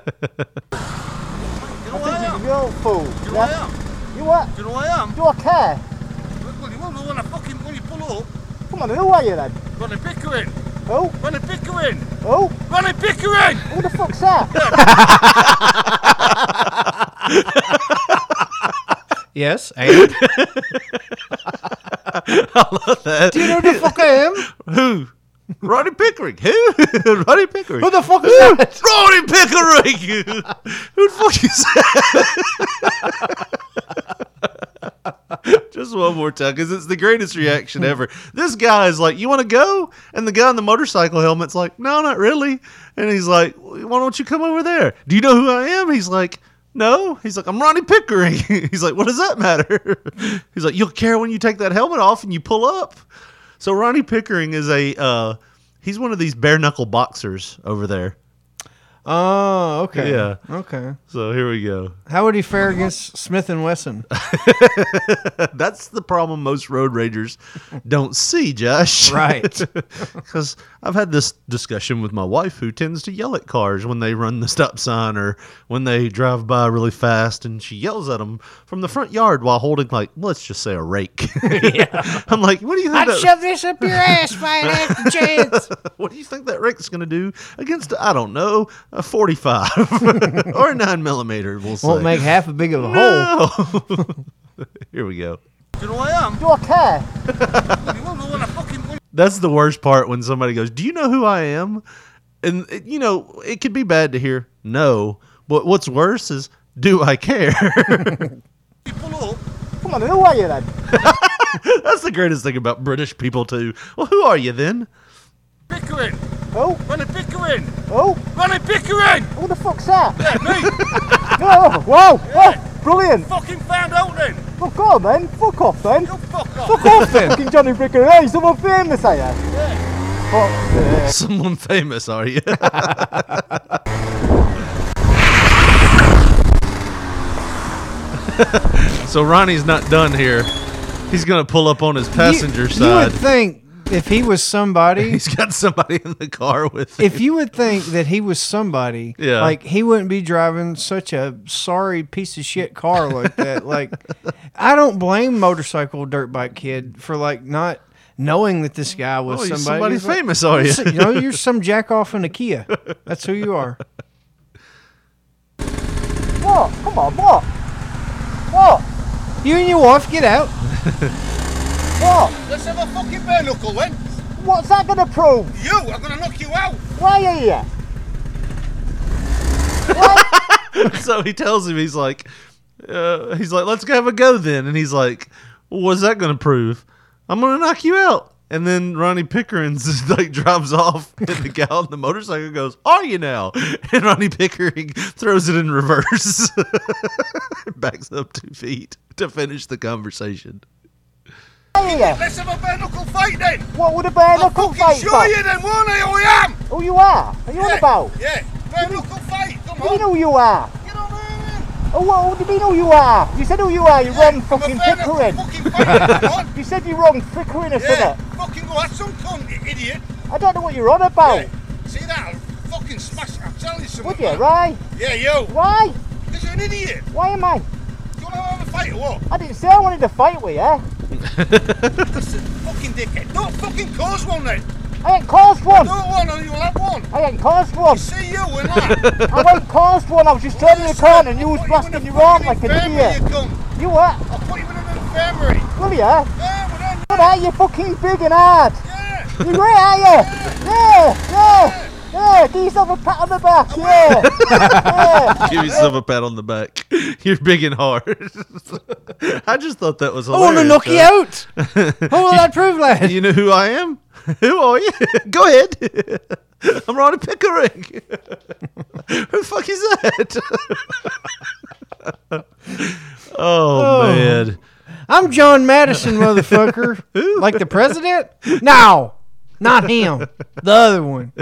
You know who I am? You're a fool. Do you know who I am? You what? Do you know who I am? Do I care? Well, you won't know when I fucking when you pull up. Come on, who are you then? Ronnie Pickering. Who? Ronnie Pickering. Who? Ronnie Pickering. Who the fuck's that? yes, and I love that. do you know who the fuck I am? Who? Roddy Pickering. Who? Roddy Pickering. Who the fuck is that? Roddy Pickering. Who the fuck is that? Just one more time, because it's the greatest reaction ever. This guy is like, "You want to go?" And the guy in the motorcycle helmet's like, "No, not really." And he's like, "Why don't you come over there? Do you know who I am?" He's like. No, he's like I'm Ronnie Pickering. he's like, what does that matter? he's like, you'll care when you take that helmet off and you pull up. So Ronnie Pickering is a uh, he's one of these bare knuckle boxers over there. Oh, okay. Yeah. Okay. So here we go. How would he fare against Smith and Wesson? That's the problem most road ragers don't see, Josh. Right. Because I've had this discussion with my wife who tends to yell at cars when they run the stop sign or when they drive by really fast, and she yells at them from the front yard while holding, like, let's just say a rake. yeah. I'm like, what do you think? I'd that- shove this up your ass if I had half the chance. what do you think that rake's going to do against, I don't know, a 45 or a 9 millimeter, we'll say. Won't make half as big of a hole. Here we go. Do you know who I am? Do I care? You won't know when I fucking when That's the worst part when somebody goes, "Do you know who I am?" And it- you know, it could be bad to hear no, but what's worse is, "Do I care?" you pull up. Come on, who are you then? That's the greatest thing about British people too. Well, who are you then? Pickering. Who? Ronnie Pickering. Oh. Ronnie Pickering. Oh. Who the fuck's that? Yeah, me. Oh, wow, oh, brilliant. fucking found out then. Fuck on then. Fuck off then. You fuck off. Fuck off then. Fucking Johnny Bricker. Hey, someone famous, are you? Fuck sake. Someone famous, are you? so Ronnie's not done here. He's gonna pull up on his passenger you, side. You would think if he was somebody, He's got somebody in the car with him. if you would think that he was somebody, Yeah. like he wouldn't be driving such a sorry piece of shit car like that. like, I don't blame motorcycle dirt bike kid for like not knowing that this guy was Oh, you're somebody. somebody He's like- famous, are you? You know, you're some jack off in a Kia. That's who you are. What? Come on, what? What? You and your wife get out. What? Let's have a fucking bare knuckle then. What's that going to prove? You, I'm gonna knock you out. Why are you? so he tells him he's like uh, he's like let's go have a go then and he's like well, what's that going to prove i'm going to knock you out and then ronnie pickering's just like drives off and the gal on the motorcycle goes are you now and ronnie pickering throws it in reverse backs up two feet to finish the conversation You? Let's have a bare knuckle fight then. What would a bare knuckle fight show be? you then, won't I? Who I am? Who you are? Are you on about? Yeah, bare knuckle fight. Come do you know who you are? Get on there. Oh, what, what do you mean who you are? You said who you are, you Yeah, wrong fucking Pickering. fucking fight. You said you're wrong Pickering or Yeah, something. fucking go at some cunt, idiot. I don't know what you're on about. Yeah. See that? I'll fucking smash. I'm telling you something. Would you, man. right? Yeah, you. Why? Because you're an idiot. Why am I? Do you want to have a fight or what? I didn't say I wanted to fight with you. Listen, fucking dickhead. Don't fucking cause one then. I ain't caused one. Don't one or you'll have one. I ain't caused one. See you and that. I ain't caused one. I was just turning the corner and you was blasting your arm like an idiot. you. You what? I'll put you in an infirmary. Will ya? Yeah, well then. What are eh? you fucking big and hard? Yeah. You great, are you? Yeah, yeah, yeah. Give yourself a pat on the back. Yeah, yeah. give yourself a pat on the back you're big and hard i just thought that was I want to knock you out. What will that prove, lad? You know who I am? Who are you? Go ahead. I'm Ronnie Pickering. who the fuck is that? oh, Oh. man. I'm John Madison, motherfucker. like the president? No, not him. The other one.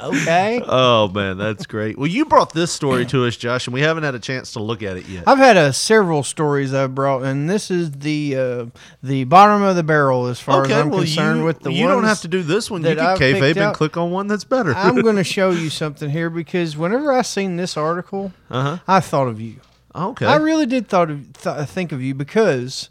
Okay. Oh man, that's great. Well, you brought this story to us, Josh, and we haven't had a chance to look at it yet. I've had uh, several stories I've brought, and this is the uh, the bottom of the barrel as far okay, as I'm well, concerned you, with the you don't have to do this one. You can kayfabe and click on one that's better. I'm going to show you something here because whenever I seen this article, Uh-huh. I thought of you. Okay. I really did thought of, th- think of you because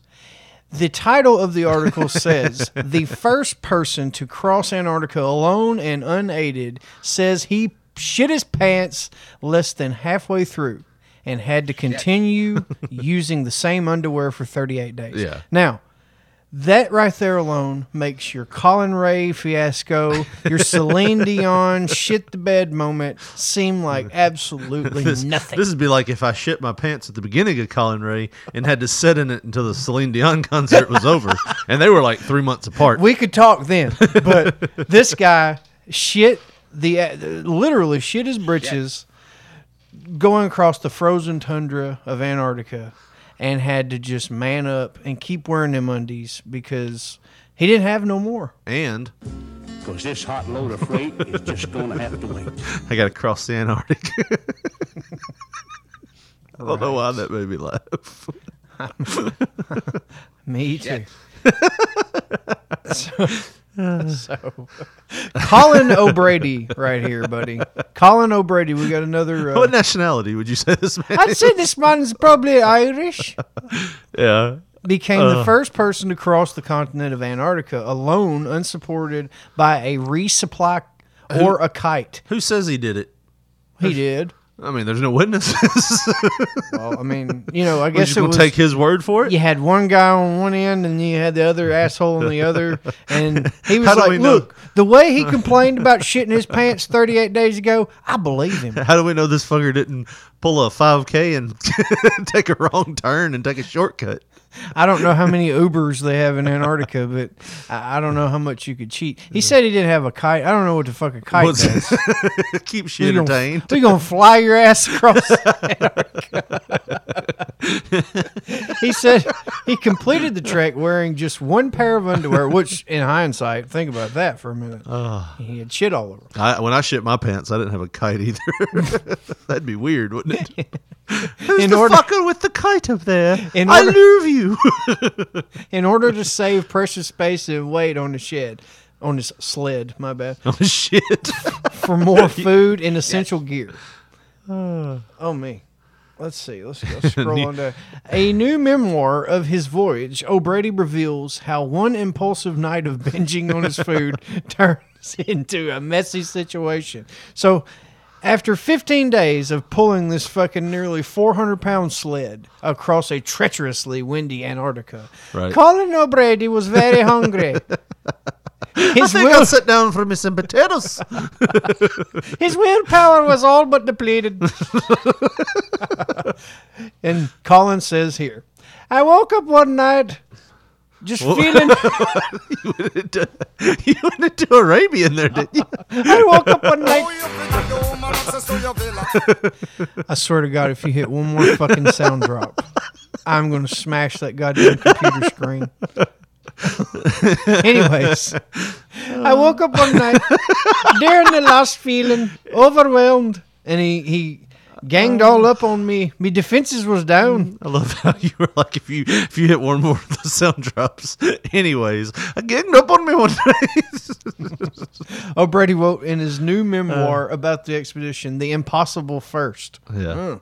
the title of the article says the first person to cross Antarctica alone and unaided says he shit his pants less than halfway through and had to continue using the same underwear for 38 days. Yeah. Now, that right there alone makes your Collin Raye fiasco, your Celine Dion shit the bed moment seem like absolutely this, nothing. This would be like if I shit my pants at the beginning of Collin Raye and had to sit in it until the Celine Dion concert was over, and they were like three months apart. We could talk then, but this guy shit the uh, literally shit his britches going across the frozen tundra of Antarctica and had to just man up and keep wearing them undies because he didn't have no more. and Because this hot load of freight is just going to have to wait. I got to cross the Antarctic. I don't know why that made me laugh. Me too. so, so, Colin O'Brady, right here, buddy. Colin O'Brady. We got another. Uh, what nationality would you say this man? I'd say this man's probably Irish. yeah. Became Uh. the first person to cross the continent of Antarctica alone, unsupported by a resupply or a kite. Who says he did it? He did. I mean, there's no witnesses. Well, I mean, you know, I guess just it was. take his word for it. You had one guy on one end, and you had the other asshole on the other, and he was like, know? "Look, the way he complained about shitting his pants 38 days ago, I believe him." How do we know this fucker didn't pull a 5K and take a wrong turn and take a shortcut? I don't know how many Ubers they have in Antarctica, but I I don't know how much you could cheat. He said he didn't have a kite. I don't know what the fuck a kite What's- does. Keeps you entertained. We gonna fly your ass across Antarctica. he said he completed the trek wearing just one pair of underwear, which, in hindsight, think about that for a minute. he had shit all over. I, when I shit my pants, I didn't have a kite either. That'd be weird, wouldn't it? Who's In the order- fucker with the kite up there? I love you. In order to save precious space and weight on the shed, on this sled, my bad. Oh shit! For more food and essential gear. Hmm. Oh me. Let's see. Let's go scroll on down. A new memoir of his voyage, oh, O'Brady reveals how one impulsive night of binging on his food turns into a messy situation. So, After 15 days of pulling this fucking nearly 400 pound sled across a treacherously windy Antarctica, Right. Colin O'Brady was very hungry. I His, think will, I'll sit down for me some potatoes. his willpower was all but depleted. and Colin says here, I woke up one night just Well- feeling. you, went into, you went into Arabian there, didn't you? I woke up one night. I swear to God, if you hit one more fucking sound drop, I'm going to smash that goddamn computer screen. Anyways, I woke up one night during the last feeling, overwhelmed, and he he ganged all up on me. Me defenses was down. I love how you were like, if you if you hit one more of the sound drops. Anyways, I ganged up on me one day. O'Brady wrote in his new memoir about the expedition, "The Impossible First. Yeah. Mm.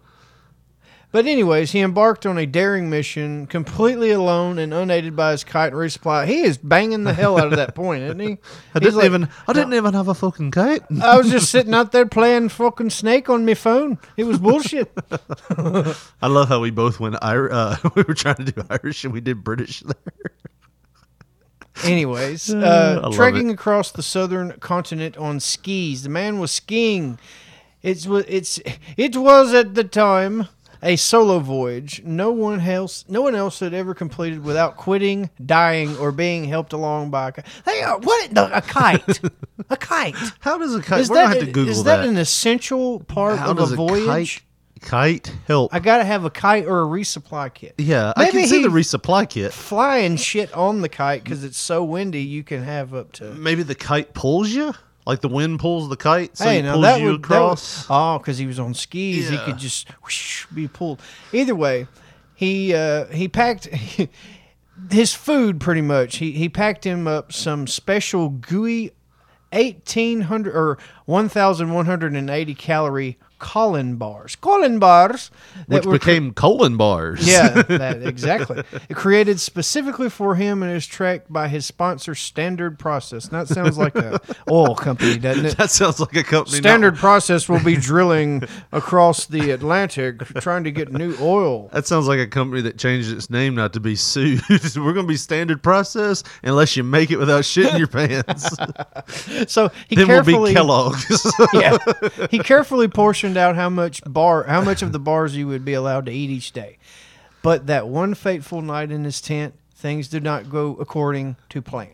But anyways, he embarked on a daring mission, completely alone and unaided by his kite and resupply. He is banging the hell out of that point, isn't he? I didn't like, even I didn't even have a fucking kite. I was just sitting out there playing fucking Snake on my phone. It was bullshit. I love how we both went uh, we were trying to do Irish and we did British there. Anyways, uh, trekking across the southern continent on skis. The man was skiing. It's it's it was at the time a solo voyage. No one else no one else had ever completed without quitting, dying, or being helped along by a kite. Hey, uh, what a kite? a kite. How does a kite? Is we're that, gonna have to Google is that, that. an essential part How of does a voyage? kite, kite help? I gotta have a kite or a resupply kit. yeah, I can see the resupply kit. Flying shit on the kite because it's so windy. You can have up to Maybe the kite pulls you, like the wind pulls the kite, so hey, now pulls you would, that would- across. oh, because he was on skis, he could just whoosh, be pulled. Either way, he uh, he packed his food pretty much. He he packed him up some special gooey, eighteen hundred or one thousand one hundred and eighty calorie Colin bars. Colin bars which became colon bars. yeah, that, exactly. It created specifically for him and his trek by his sponsor, Standard Process. And that sounds like a oil company, doesn't it? that sounds like a company. not- Standard Process will be drilling across the Atlantic trying to get new oil. That sounds like a company that changed its name not to be sued. We're going to be standard process unless you make it without shitting your pants. So he then we'll be Kellogg's. yeah, he carefully portioned out how much bar, how much of the bars you would be allowed to eat each day. But that one fateful night in his tent, things did not go according to plan.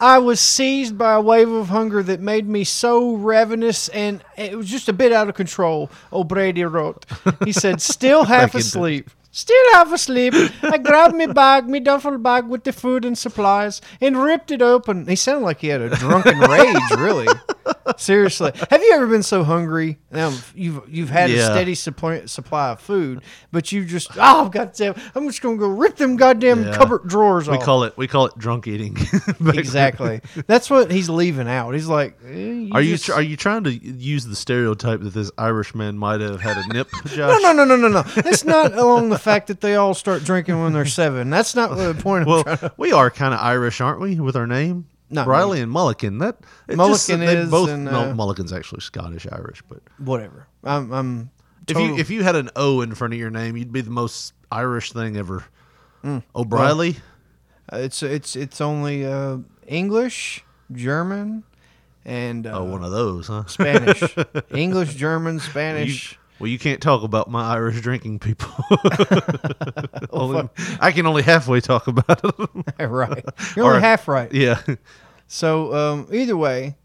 I was seized by a wave of hunger that made me so ravenous, and it was just a bit out of control. Oh, O'Brady wrote. He said, "Still half asleep." Still half asleep, I grabbed me bag, me duffel bag with the food and supplies, and ripped it open. He sounded like he had a drunken rage, really. Seriously, have you ever been so hungry? Now you've you've had a steady supply supply of food, but you just oh goddamn, I'm just gonna go rip them goddamn Yeah. cupboard drawers off. we off. call it we call it drunk eating. Exactly. That's what he's leaving out. He's like, eh, Are you tr- are you trying to use the stereotype that this Irishman might have had a nip? No, no, no, no, no, no. It's not along the fact that they all start drinking when they're seven. That's not the point. Well, to- we are kind of Irish, aren't we, with our name? Not Riley me. and Mulligan. That it Mulligan they is, both. and, no, uh, Mulligan's actually Scottish Irish, but whatever. I'm. I'm if you if you had an O in front of your name, you'd be the most Irish thing ever. Mm. O'Reilly. Uh, it's it's it's only uh, English, German, and uh, oh, one of those, huh? Spanish. English, German, You- Spanish. Well, you can't talk about my Irish drinking people. Only- I can only halfway talk about them. right. You're only Or- half right. Yeah. So um, either way,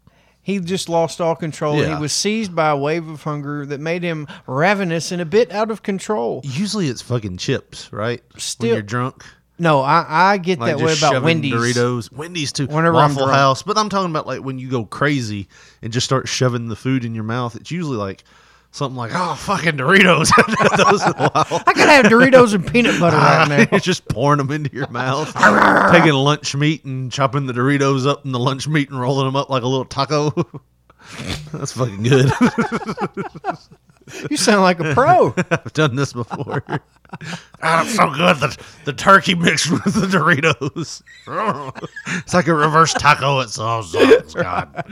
he just lost all control. Yeah. He was seized by a wave of hunger that made him ravenous and a bit out of control. Usually it's fucking chips, right? Still- when you're drunk. No, I, I get Like that way about Wendy's. Doritos, Wendy's too. Whenever I'm Waffle drunk. House, but I'm talking about like when you go crazy and just start shoving the food in your mouth. It's usually like something like, "Oh, fucking Doritos!" Those in a while. I could have Doritos and peanut butter right now. You're just pouring them into your mouth, taking lunch meat and chopping the Doritos up in the lunch meat and rolling them up like a little taco. That's fucking good. You sound like a pro. I've done this before. God, it's so good. The, the turkey mixed with the Doritos. it's like a reverse taco. It's so sauce. God.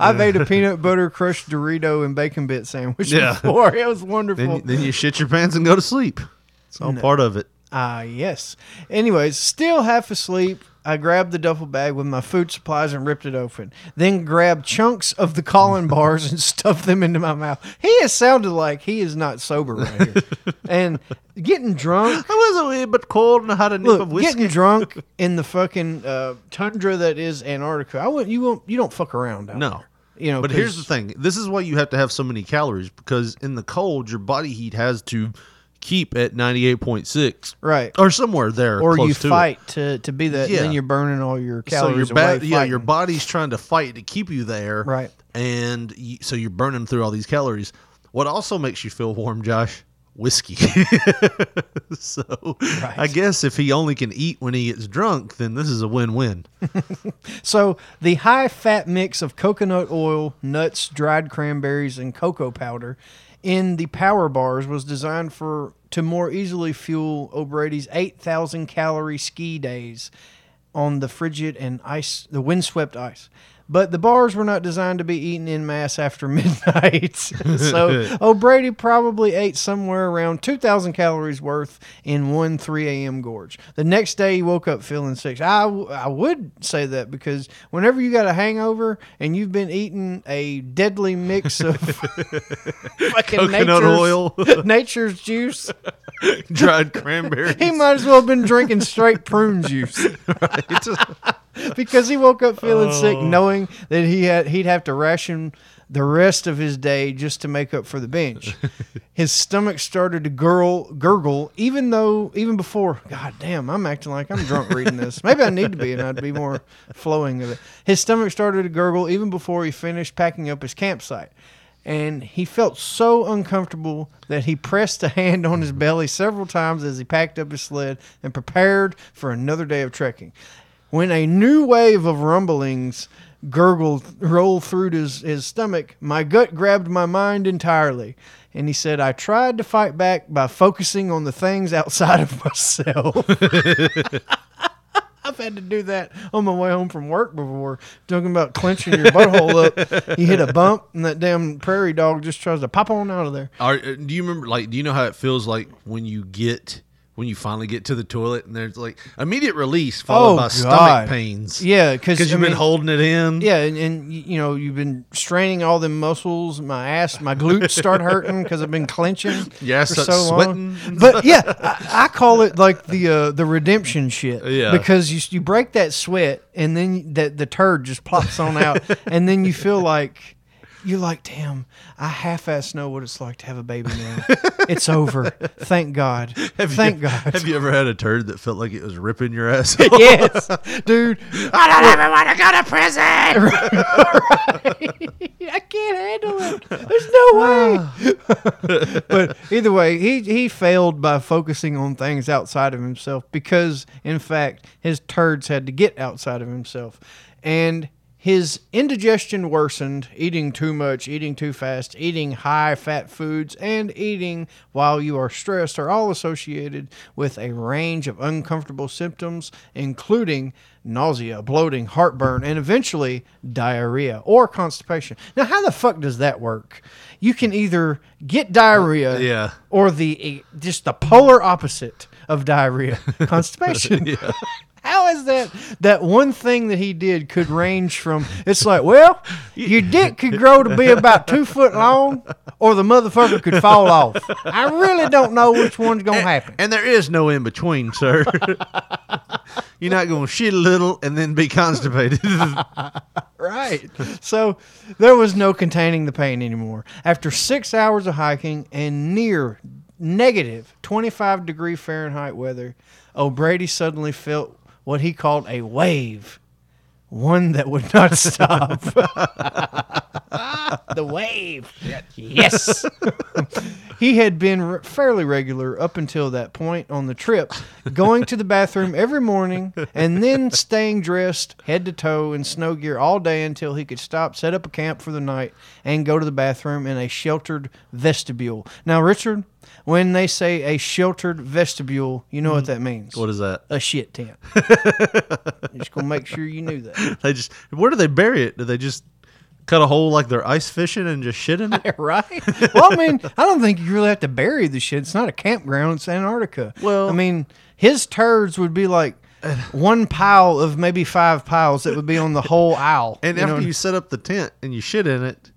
I made a peanut butter crushed Dorito and bacon bit sandwich Yeah. before. It was wonderful. Then, then you shit your pants and go to sleep. It's all No. part of it. Ah, yes. Anyways, still half asleep. I grabbed the duffel bag with my food supplies and ripped it open. Then grabbed chunks of the Colin bars and stuffed them into my mouth. He has sounded like he is not sober right here. and getting drunk. I was a wee bit cold and I had a nip Look, of whiskey. getting drunk in the fucking uh, tundra that is Antarctica. I wouldn't. You won't. You don't fuck around. Out No. there. You know. but here's the thing. This is why you have to have so many calories because in the cold, your body heat has to keep at 98.6. Right. Or somewhere there. Or you to it. fight to, to be that. Yeah. Then you're burning all your so calories your ba- away. yeah, your body's trying to fight to keep you there, Right. And you, so you're burning through all these calories. What also makes you feel warm, Josh? Whiskey. so I guess if he only can eat when he gets drunk, then this is a win-win. So the high fat mix of coconut oil, nuts, dried cranberries, and cocoa powder in the power bars was designed for to more easily fuel O'Brady's 8,000 calorie ski days on the frigid and ice, the windswept ice. But the bars were not designed to be eaten in mass after midnight. so oh, O'Brady probably ate somewhere around 2,000 calories worth in one 3 a.m. gorge. The next day he woke up feeling sick. I, I would say that because whenever you got a hangover and you've been eating a deadly mix of fucking Coconut nature's, oil. nature's juice, Dried cranberries. he might as well have been drinking straight prune juice. because he woke up feeling sick, Oh. knowing that he had he'd have to ration the rest of his day just to make up for the bench. his stomach started to gurgle, gurgle, even though even before. God damn, I'm acting like I'm drunk reading this. Maybe I need to be, and I'd be more flowing of it. His stomach started to gurgle even before he finished packing up his campsite. And he felt so uncomfortable that he pressed a hand on his belly several times as he packed up his sled and prepared for another day of trekking. When a new wave of rumblings gurgled rolled through his, his stomach, my gut grabbed my mind entirely. And he said, I tried to fight back by focusing on the things outside of myself. I've had to do that on my way home from work before. Talking about clenching your butthole up. You hit a bump, and that damn prairie dog just tries to pop on out of there. Are, uh, do you remember? Like, do you know how it feels like when you get when you finally get to the toilet and there's like immediate release followed Oh, by God. stomach pains? Yeah, because you've been holding it in. Yeah, and, and you know you've been straining all the muscles. My ass, my glutes start hurting because I've been clenching. Ass for so sweating. long. But yeah, I, I call it like the uh, the redemption shit. Yeah. because you you break that sweat and then that the turd just plops on out, and then you feel like. You're like, damn, I half-ass know what it's like to have a baby now. it's over. Thank God. Have Thank you, God. Have you ever had a turd that felt like it was ripping your ass? yes, dude. I don't ever want to go to prison. I can't handle it. There's no way. but either way, he he failed by focusing on things outside of himself because, in fact, his turds had to get outside of himself, and his indigestion worsened. Eating too much, eating too fast, eating high fat foods, and eating while you are stressed are all associated with a range of uncomfortable symptoms, including nausea, bloating, heartburn, and eventually diarrhea or constipation. Now, how the fuck does that work? You can either get diarrhea, uh, Yeah. or the just the polar opposite of diarrhea, constipation. Yeah. How is that? That one thing that he did could range from. It's like, well, your dick could grow to be about two foot long, or the motherfucker could fall off. I really don't know which one's gonna happen. And there is no in between, sir. You're not going to shit a little and then be constipated. right. So there was no containing the pain anymore. After six hours of hiking and near negative 25 degree Fahrenheit weather, O'Brady suddenly felt what he called a wave. One that would not stop. the wave. Yes. he had been r- fairly regular up until that point on the trip, going to the bathroom every morning and then staying dressed head to toe in snow gear all day until he could stop, set up a camp for the night, and go to the bathroom in a sheltered vestibule. Now, Richard, when they say a sheltered vestibule, you know what hmm. that means. What is that? A shit tent. just gonna make sure you knew that. They just where do they bury it? Do they just cut a hole like they're ice fishing and just shit in it? right? Well, I mean, I don't think you really have to bury the shit. It's not a campground. It's Antarctica. Well- I mean, his turds would be like one pile of maybe five piles that would be on the whole aisle. And you after know? you set up the tent and you shit in it,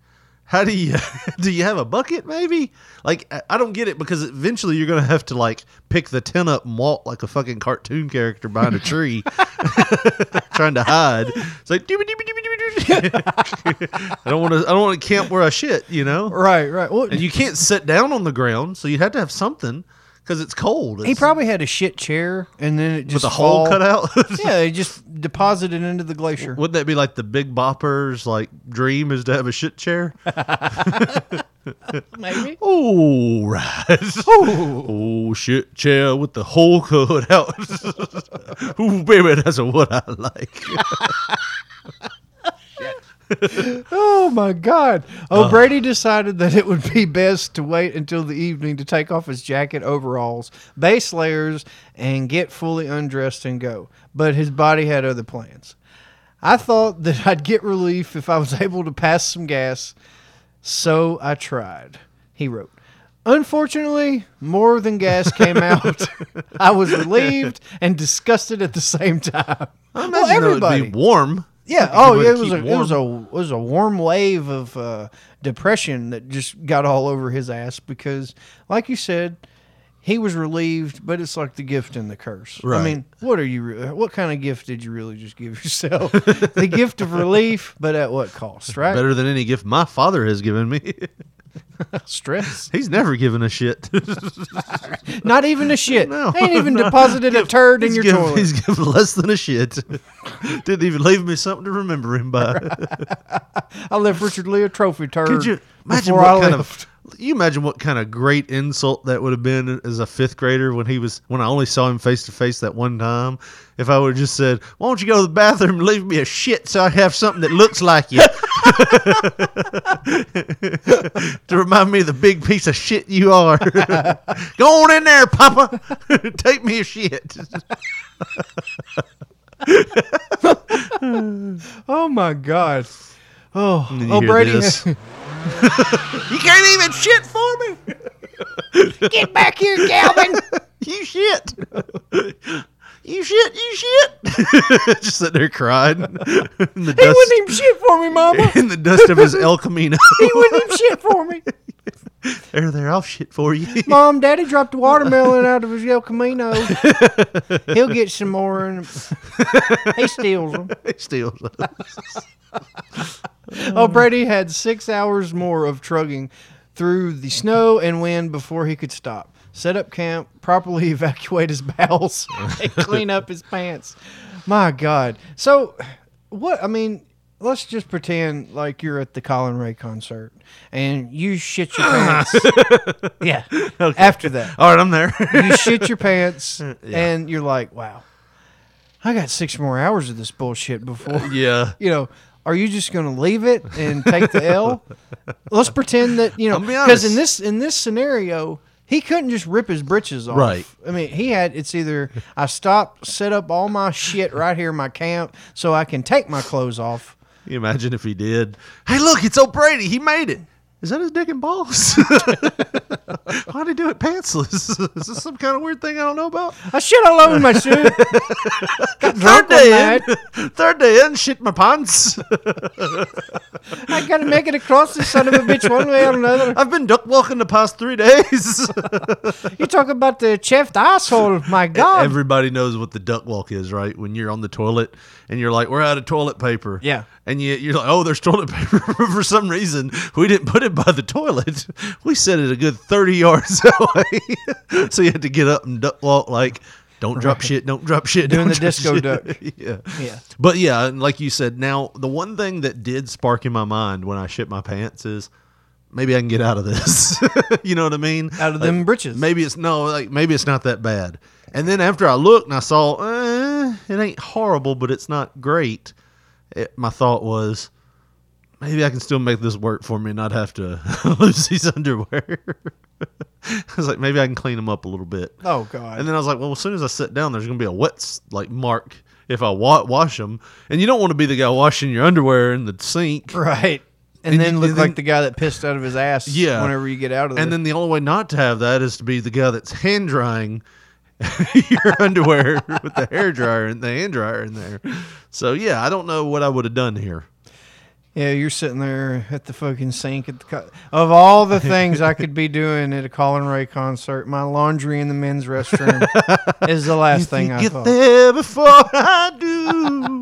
how do you do you have a bucket maybe? Like I- don't get it because eventually you're gonna have to like pick the tent up and walk like a fucking cartoon character behind a tree, trying to hide. It's like. I don't want to. I don't want to camp where I shit. You know. right, right. Well, And you can't sit down on the ground, so you have to have something because it's cold. he probably had a shit chair, and then it just with a hole fall- cut out. yeah, they just deposited into the glacier. Wouldn't that be like the Big Bopper's like dream is to have a shit chair? Maybe. Oh right. Oh shit chair with the hole cut out. Ooh baby, that's what I like. Oh my God! Oh, uh. O'Brady decided that it would be best to wait until the evening to take off his jacket, overalls, base layers, and get fully undressed and go. But his body had other plans. I thought that I'd get relief if I was able to pass some gas, so I tried. He wrote. Unfortunately, more than gas came out. I was relieved and disgusted at the same time. I imagine well, everybody. would be warm. Yeah. Oh, yeah. It was a it was a warm. it was a warm wave of uh, depression that just got all over his ass because, like you said, he was relieved, but it's like the gift and the curse. I mean, what are you? What kind of gift did you really just give yourself? the gift of relief, but at what cost? Right? better than any gift my father has given me. Stress. He's never given a shit. Not even a shit. No, Ain't even no. deposited a turd in your given- toilet. He's given less than a shit. Didn't even leave me something to remember him by. I left Richard Lee a trophy turd. Could you imagine what I kind left. of you imagine what kind of great insult that would have been as a fifth grader when he was when I only saw him face to face that one time. If I would have just said, "Why don't you go to the bathroom and leave me a shit so I have something that looks like you," to remind me of the big piece of shit you are. go on in there, Papa. Take me a shit. Oh my God. Oh, oh, Brady. you can't even shit for me. Get back here, Calvin. you shit. You shit, you shit. Just sitting there crying. In the He dust, wouldn't even shit for me, Mama. in the dust of his El Camino. he wouldn't even shit for me. there, there, I'll shit for you. Mom, Daddy dropped a watermelon out of his El Camino. He'll get some more, and he steals them. He steals them. Oh, Brady had six hours more of trugging through the snow and wind before he could stop, set up camp, properly evacuate his bowels, and clean up his pants. My God. So, what? I mean, let's just pretend like you're at the Collin Raye concert and you shit your pants. yeah. After that, All right, I'm there. you shit your pants, and you're like, wow. I got six more hours of this bullshit before yeah. you know, are you just going to leave it and take the L? Let's pretend that you know, because in this in this scenario, he couldn't just rip his britches off. Right. I mean, he had it's either I stop, set up all my shit right here in my camp so I can take my clothes off. You imagine if he did. Hey, look, it's O'Brady. He made it. Is that his dick and balls? Why'd he do it pantsless? Is this some kind of weird thing I don't know about? I shit all over my suit. Got Third drunk one day in, third day in, shit my pants. I got to make it across this son of a bitch one way or another. I've been duck walking the past three days. You talk about the chefed asshole. My God. Everybody knows what the duck walk is, right? When you're on the toilet and you're like, "We're out of toilet paper." Yeah. And you, you're like, "Oh, there's toilet paper." For some reason, we didn't put it by the toilet. We set it a good thirty yards away, so you had to get up and duck walk like. Don't drop shit. Don't drop shit. Doing the disco shit." duck. yeah. Yeah. But yeah, and like you said, now the one thing that did spark in my mind when I shit my pants is, maybe I can get out of this. you know what I mean? Out of Like, them britches. Maybe it's no, like maybe it's not that bad. And then after I looked and I saw, eh, it ain't horrible, but it's not great. It, my thought was, maybe I can still make this work for me and not have to lose these underwear. I was like, maybe I can clean them up a little bit. Oh God. And then I was like, well, as soon as I sit down, there's gonna be a wet like mark if I wa- wash them, and you don't want to be the guy washing your underwear in the sink, Right. And, And then you- look and like then- the guy that pissed out of his ass Yeah. whenever you get out of there. And then the only way not to have that is to be the guy that's hand drying your underwear with the hair dryer and the hand dryer in there. So yeah, I don't know what I would have done here. yeah, you're sitting there at the fucking sink at the co- of all the things I could be doing at a Collin Raye concert, my laundry in the men's restroom is the last thing I Get thought. there before I do.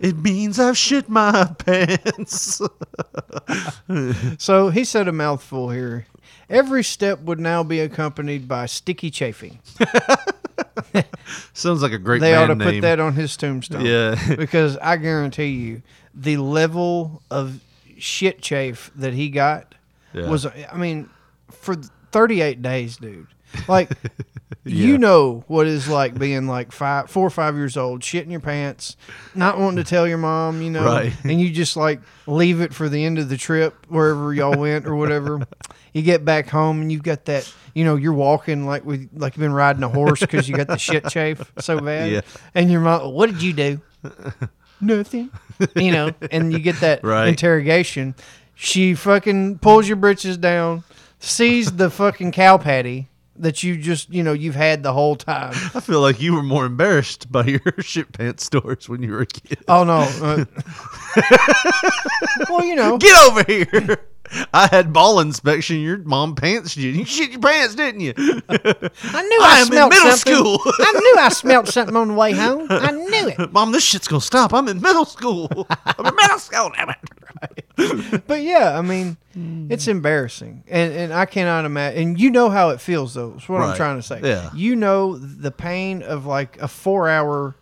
It means I've shit my pants. So he said a mouthful here. Every step would now be accompanied by sticky chafing. Sounds like a great they ought to band put that on his tombstone. Yeah. because I guarantee you, the level of shit chafe that he got Yeah. was, I mean, for 38 days, dude. Like, Yeah. you know what it's like being like five, four or five years old, shitting your pants, not wanting to tell your mom, you know, Right. and you just like leave it for the end of the trip wherever y'all went or whatever. You get back home and you've got that, you know, you're walking like with like you've been riding a horse because you got the shit chafe so bad. Yeah. And your mom, what did you do? Nothing. You know, and you get that Right. interrogation. She fucking pulls your britches down, sees the fucking cow patty that you just, you know, you've had the whole time. I feel like you were more embarrassed by your shit pants stories when you were a kid. Oh no. Uh, well, you know. Get over here. I had ball inspection. Your mom pants you. You shit your pants, didn't you? I knew I I, smelled middle something. school. I knew I smelled something on the way home. I knew it. Mom, this shit's gonna stop. I'm in middle school. I'm in middle school. Damn it. But yeah, I mean, it's embarrassing, and and I cannot imagine. And you know how it feels, though. That's what I'm trying to say. Yeah. You know the pain of like a four hour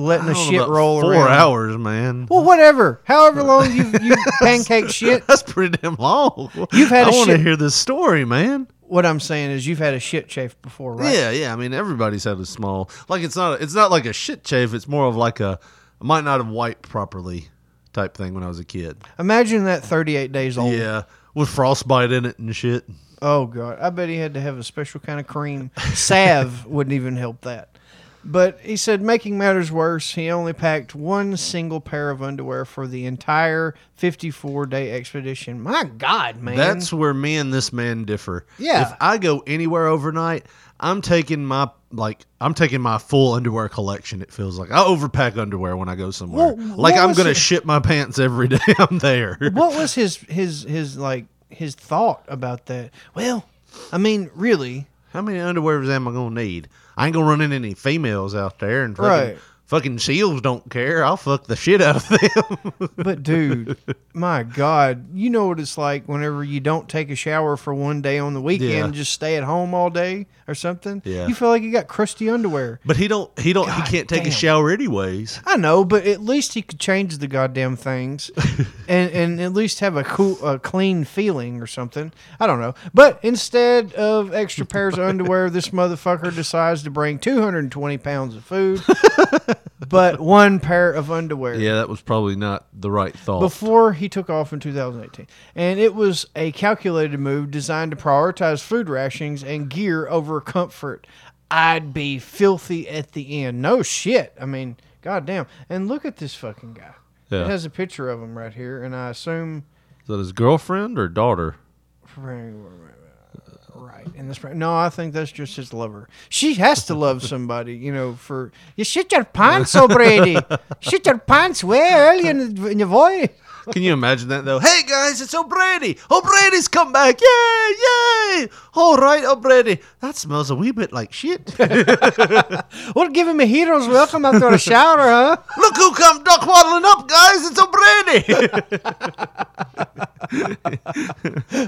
letting the shit roll Four around. hours, man. Well, whatever. However long you you pancake shit. That's pretty damn long. You've had I want to hear this story, man. What I'm saying is, you've had a shit chafe before, right? Yeah, yeah. I mean, everybody's had a small. Like it's not. It's not like a shit chafe. It's more of like a. I might not have wiped properly, type thing when I was a kid. Imagine that 38 days old. Yeah, with frostbite in it and shit. Oh god, I bet he had to have a special kind of cream. Salve wouldn't even help that. But he said, making matters worse, he only packed one single pair of underwear for the entire 54 day expedition. My God, man. That's where me and this man differ. Yeah. If I go anywhere overnight, I'm taking my like I'm taking my full underwear collection. It feels like I overpack underwear when I go somewhere. Well, like I'm gonna it- shit my pants every day I'm there. what was his his his like his thought about that? Well, I mean, really, How many underwears am I gonna need? I ain't gonna run into any females out there and fucking, Right. Fucking seals don't care. I'll fuck the shit out of them. but dude, my God, you know what it's like whenever you don't take a shower for one day on the weekend, Yeah. just stay at home all day or something. Yeah. You feel like you got crusty underwear. but he don't he don't he can't take a shower anyways. I know, but at least he could change the goddamn things, and and at least have a cool, a clean feeling or something. I don't know, but instead of extra pairs of underwear, this motherfucker decides to bring 220 pounds of food, but one pair of underwear. Yeah, that was probably not the right thought. Before he took off in 2018. And it was a calculated move designed to prioritize food rationings and gear over comfort. I'd be filthy at the end. No shit. I mean, goddamn. And look at this fucking guy. Yeah. It has a picture of him right here, and I assume Is that his girlfriend or daughter? Right in this. No, I think that's just his lover. She has to love somebody, you know. For you shit your pants, O'Brady. shit your pants way early in the, in the voice. Can you imagine that though? Hey guys, it's O'Brady. O'Brady's come back. Yay, yay. All right, O'Brady. That smells a wee bit like shit. Well, give him a hero's welcome after a shower, huh? Look who come duck waddling up, guys. It's O'Brady.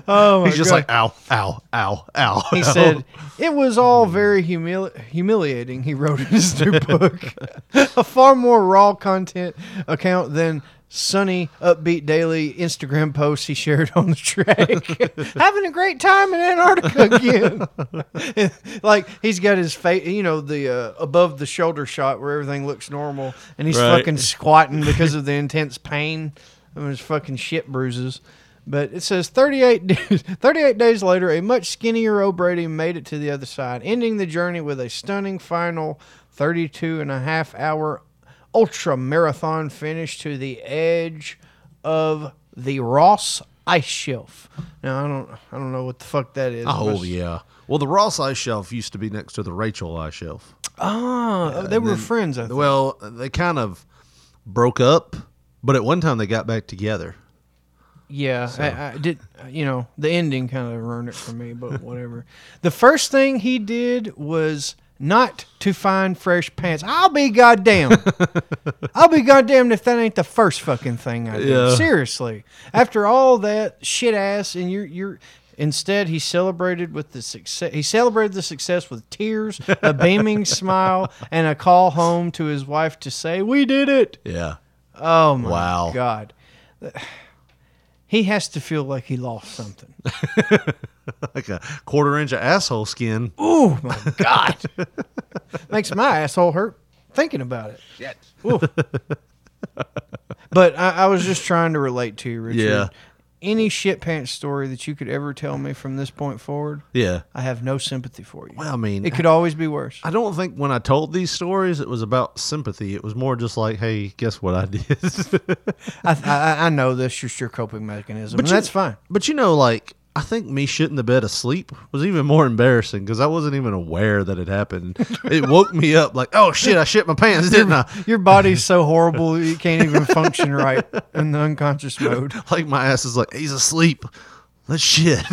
Oh my He's just God. like, ow, ow, ow, ow. He ow. said it was all very humili- humiliating. He wrote in his new book, a far more raw content account than sunny, upbeat daily Instagram posts he shared on the track. Having a great time in Antarctica again. like he's got his face, you know, the uh, above the shoulder shot where everything looks normal, and he's Right. fucking squatting because of the intense pain of his fucking shit bruises. But it says 38 days, 38 days later, a much skinnier O'Brady made it to the other side, ending the journey with a stunning final 32 and a half hour ultra marathon finish to the edge of the Ross Ice Shelf. Now I don't I don't know what the fuck that is. Oh yeah. Well, the Ross ice shelf used to be next to the Rachel ice shelf. Ah, they were then- friends. I think. Well, they kind of broke up, but at one time they got back together. Yeah, I, I did. You know, the ending kind of ruined it for me, but whatever. the first thing he did was not to find fresh pants. I'll be goddamn. I'll be goddamned if that ain't the first fucking thing I did. Yeah. Seriously, after all that shit ass, and you're you're. Instead, he celebrated with the success. He celebrated the success with tears, a beaming smile, and a call home to his wife to say, "We did it." Yeah. Oh my Wow. god. He has to feel like he lost something. like a quarter inch of asshole skin. Oh my god. Makes my asshole hurt thinking about it. Shit. But I, I was just trying to relate to you, Richard. Yeah. Any shit pants story that you could ever tell me from this point forward, Yeah. I have no sympathy for you. Well, I mean, it could always be worse. I don't think when I told these stories it was about sympathy. It was more just like, hey, guess what I did? I, I, I know this is your coping mechanism, and you- that's fine. But you know, like I think me shitting the bed asleep was even more embarrassing because I wasn't even aware that it happened. it woke me up like, oh shit, I shit my pants, didn't I? Your body's so horrible you can't even function right in the unconscious mode. Like my ass is like, he's asleep. Let's shit.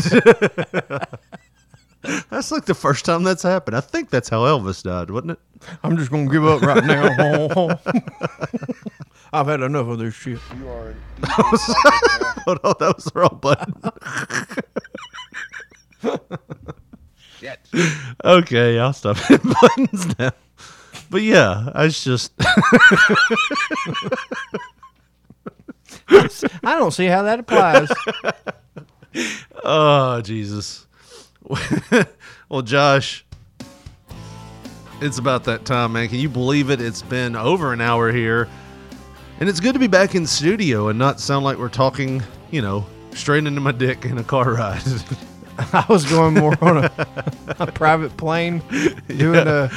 that's like the first time that's happened. I think that's how Elvis died, wasn't it? I'm just gonna give up right now. I've had enough of this shit. You are Hold on, that was the wrong button. shit. okay, I'll stop hitting buttons now. But yeah, I was just I don't see how that applies. Oh, Jesus. well, Josh, it's about that time, man. Can you believe it? It's been over an hour here. And it's good to be back in studio and not sound like we're talking, you know, straight into my dick in a car ride. I was going more on a, a private plane doing a,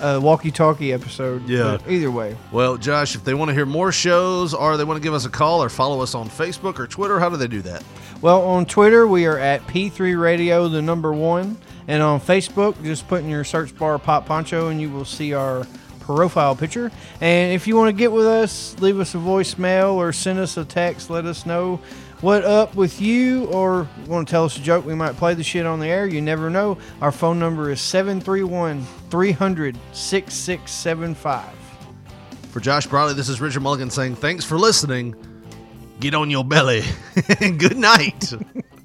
a walkie-talkie episode. Yeah. but either way, well, Josh, if they want to hear more shows or they want to give us a call or follow us on Facebook or Twitter, how do they do that? well, on Twitter we are at P3 Radio, the number one, and on Facebook, just put in your search bar "Pop Poncho" and you will see our profile picture. And if you want to get with us, leave us a voicemail or send us a text. Let us know what up with you, or want to tell us a joke. We might play the shit on the air. You never know. Our phone number is 731 300 6675. For Josh Briley, this is Richard Mulligan saying thanks for listening. Get on your belly. and good night.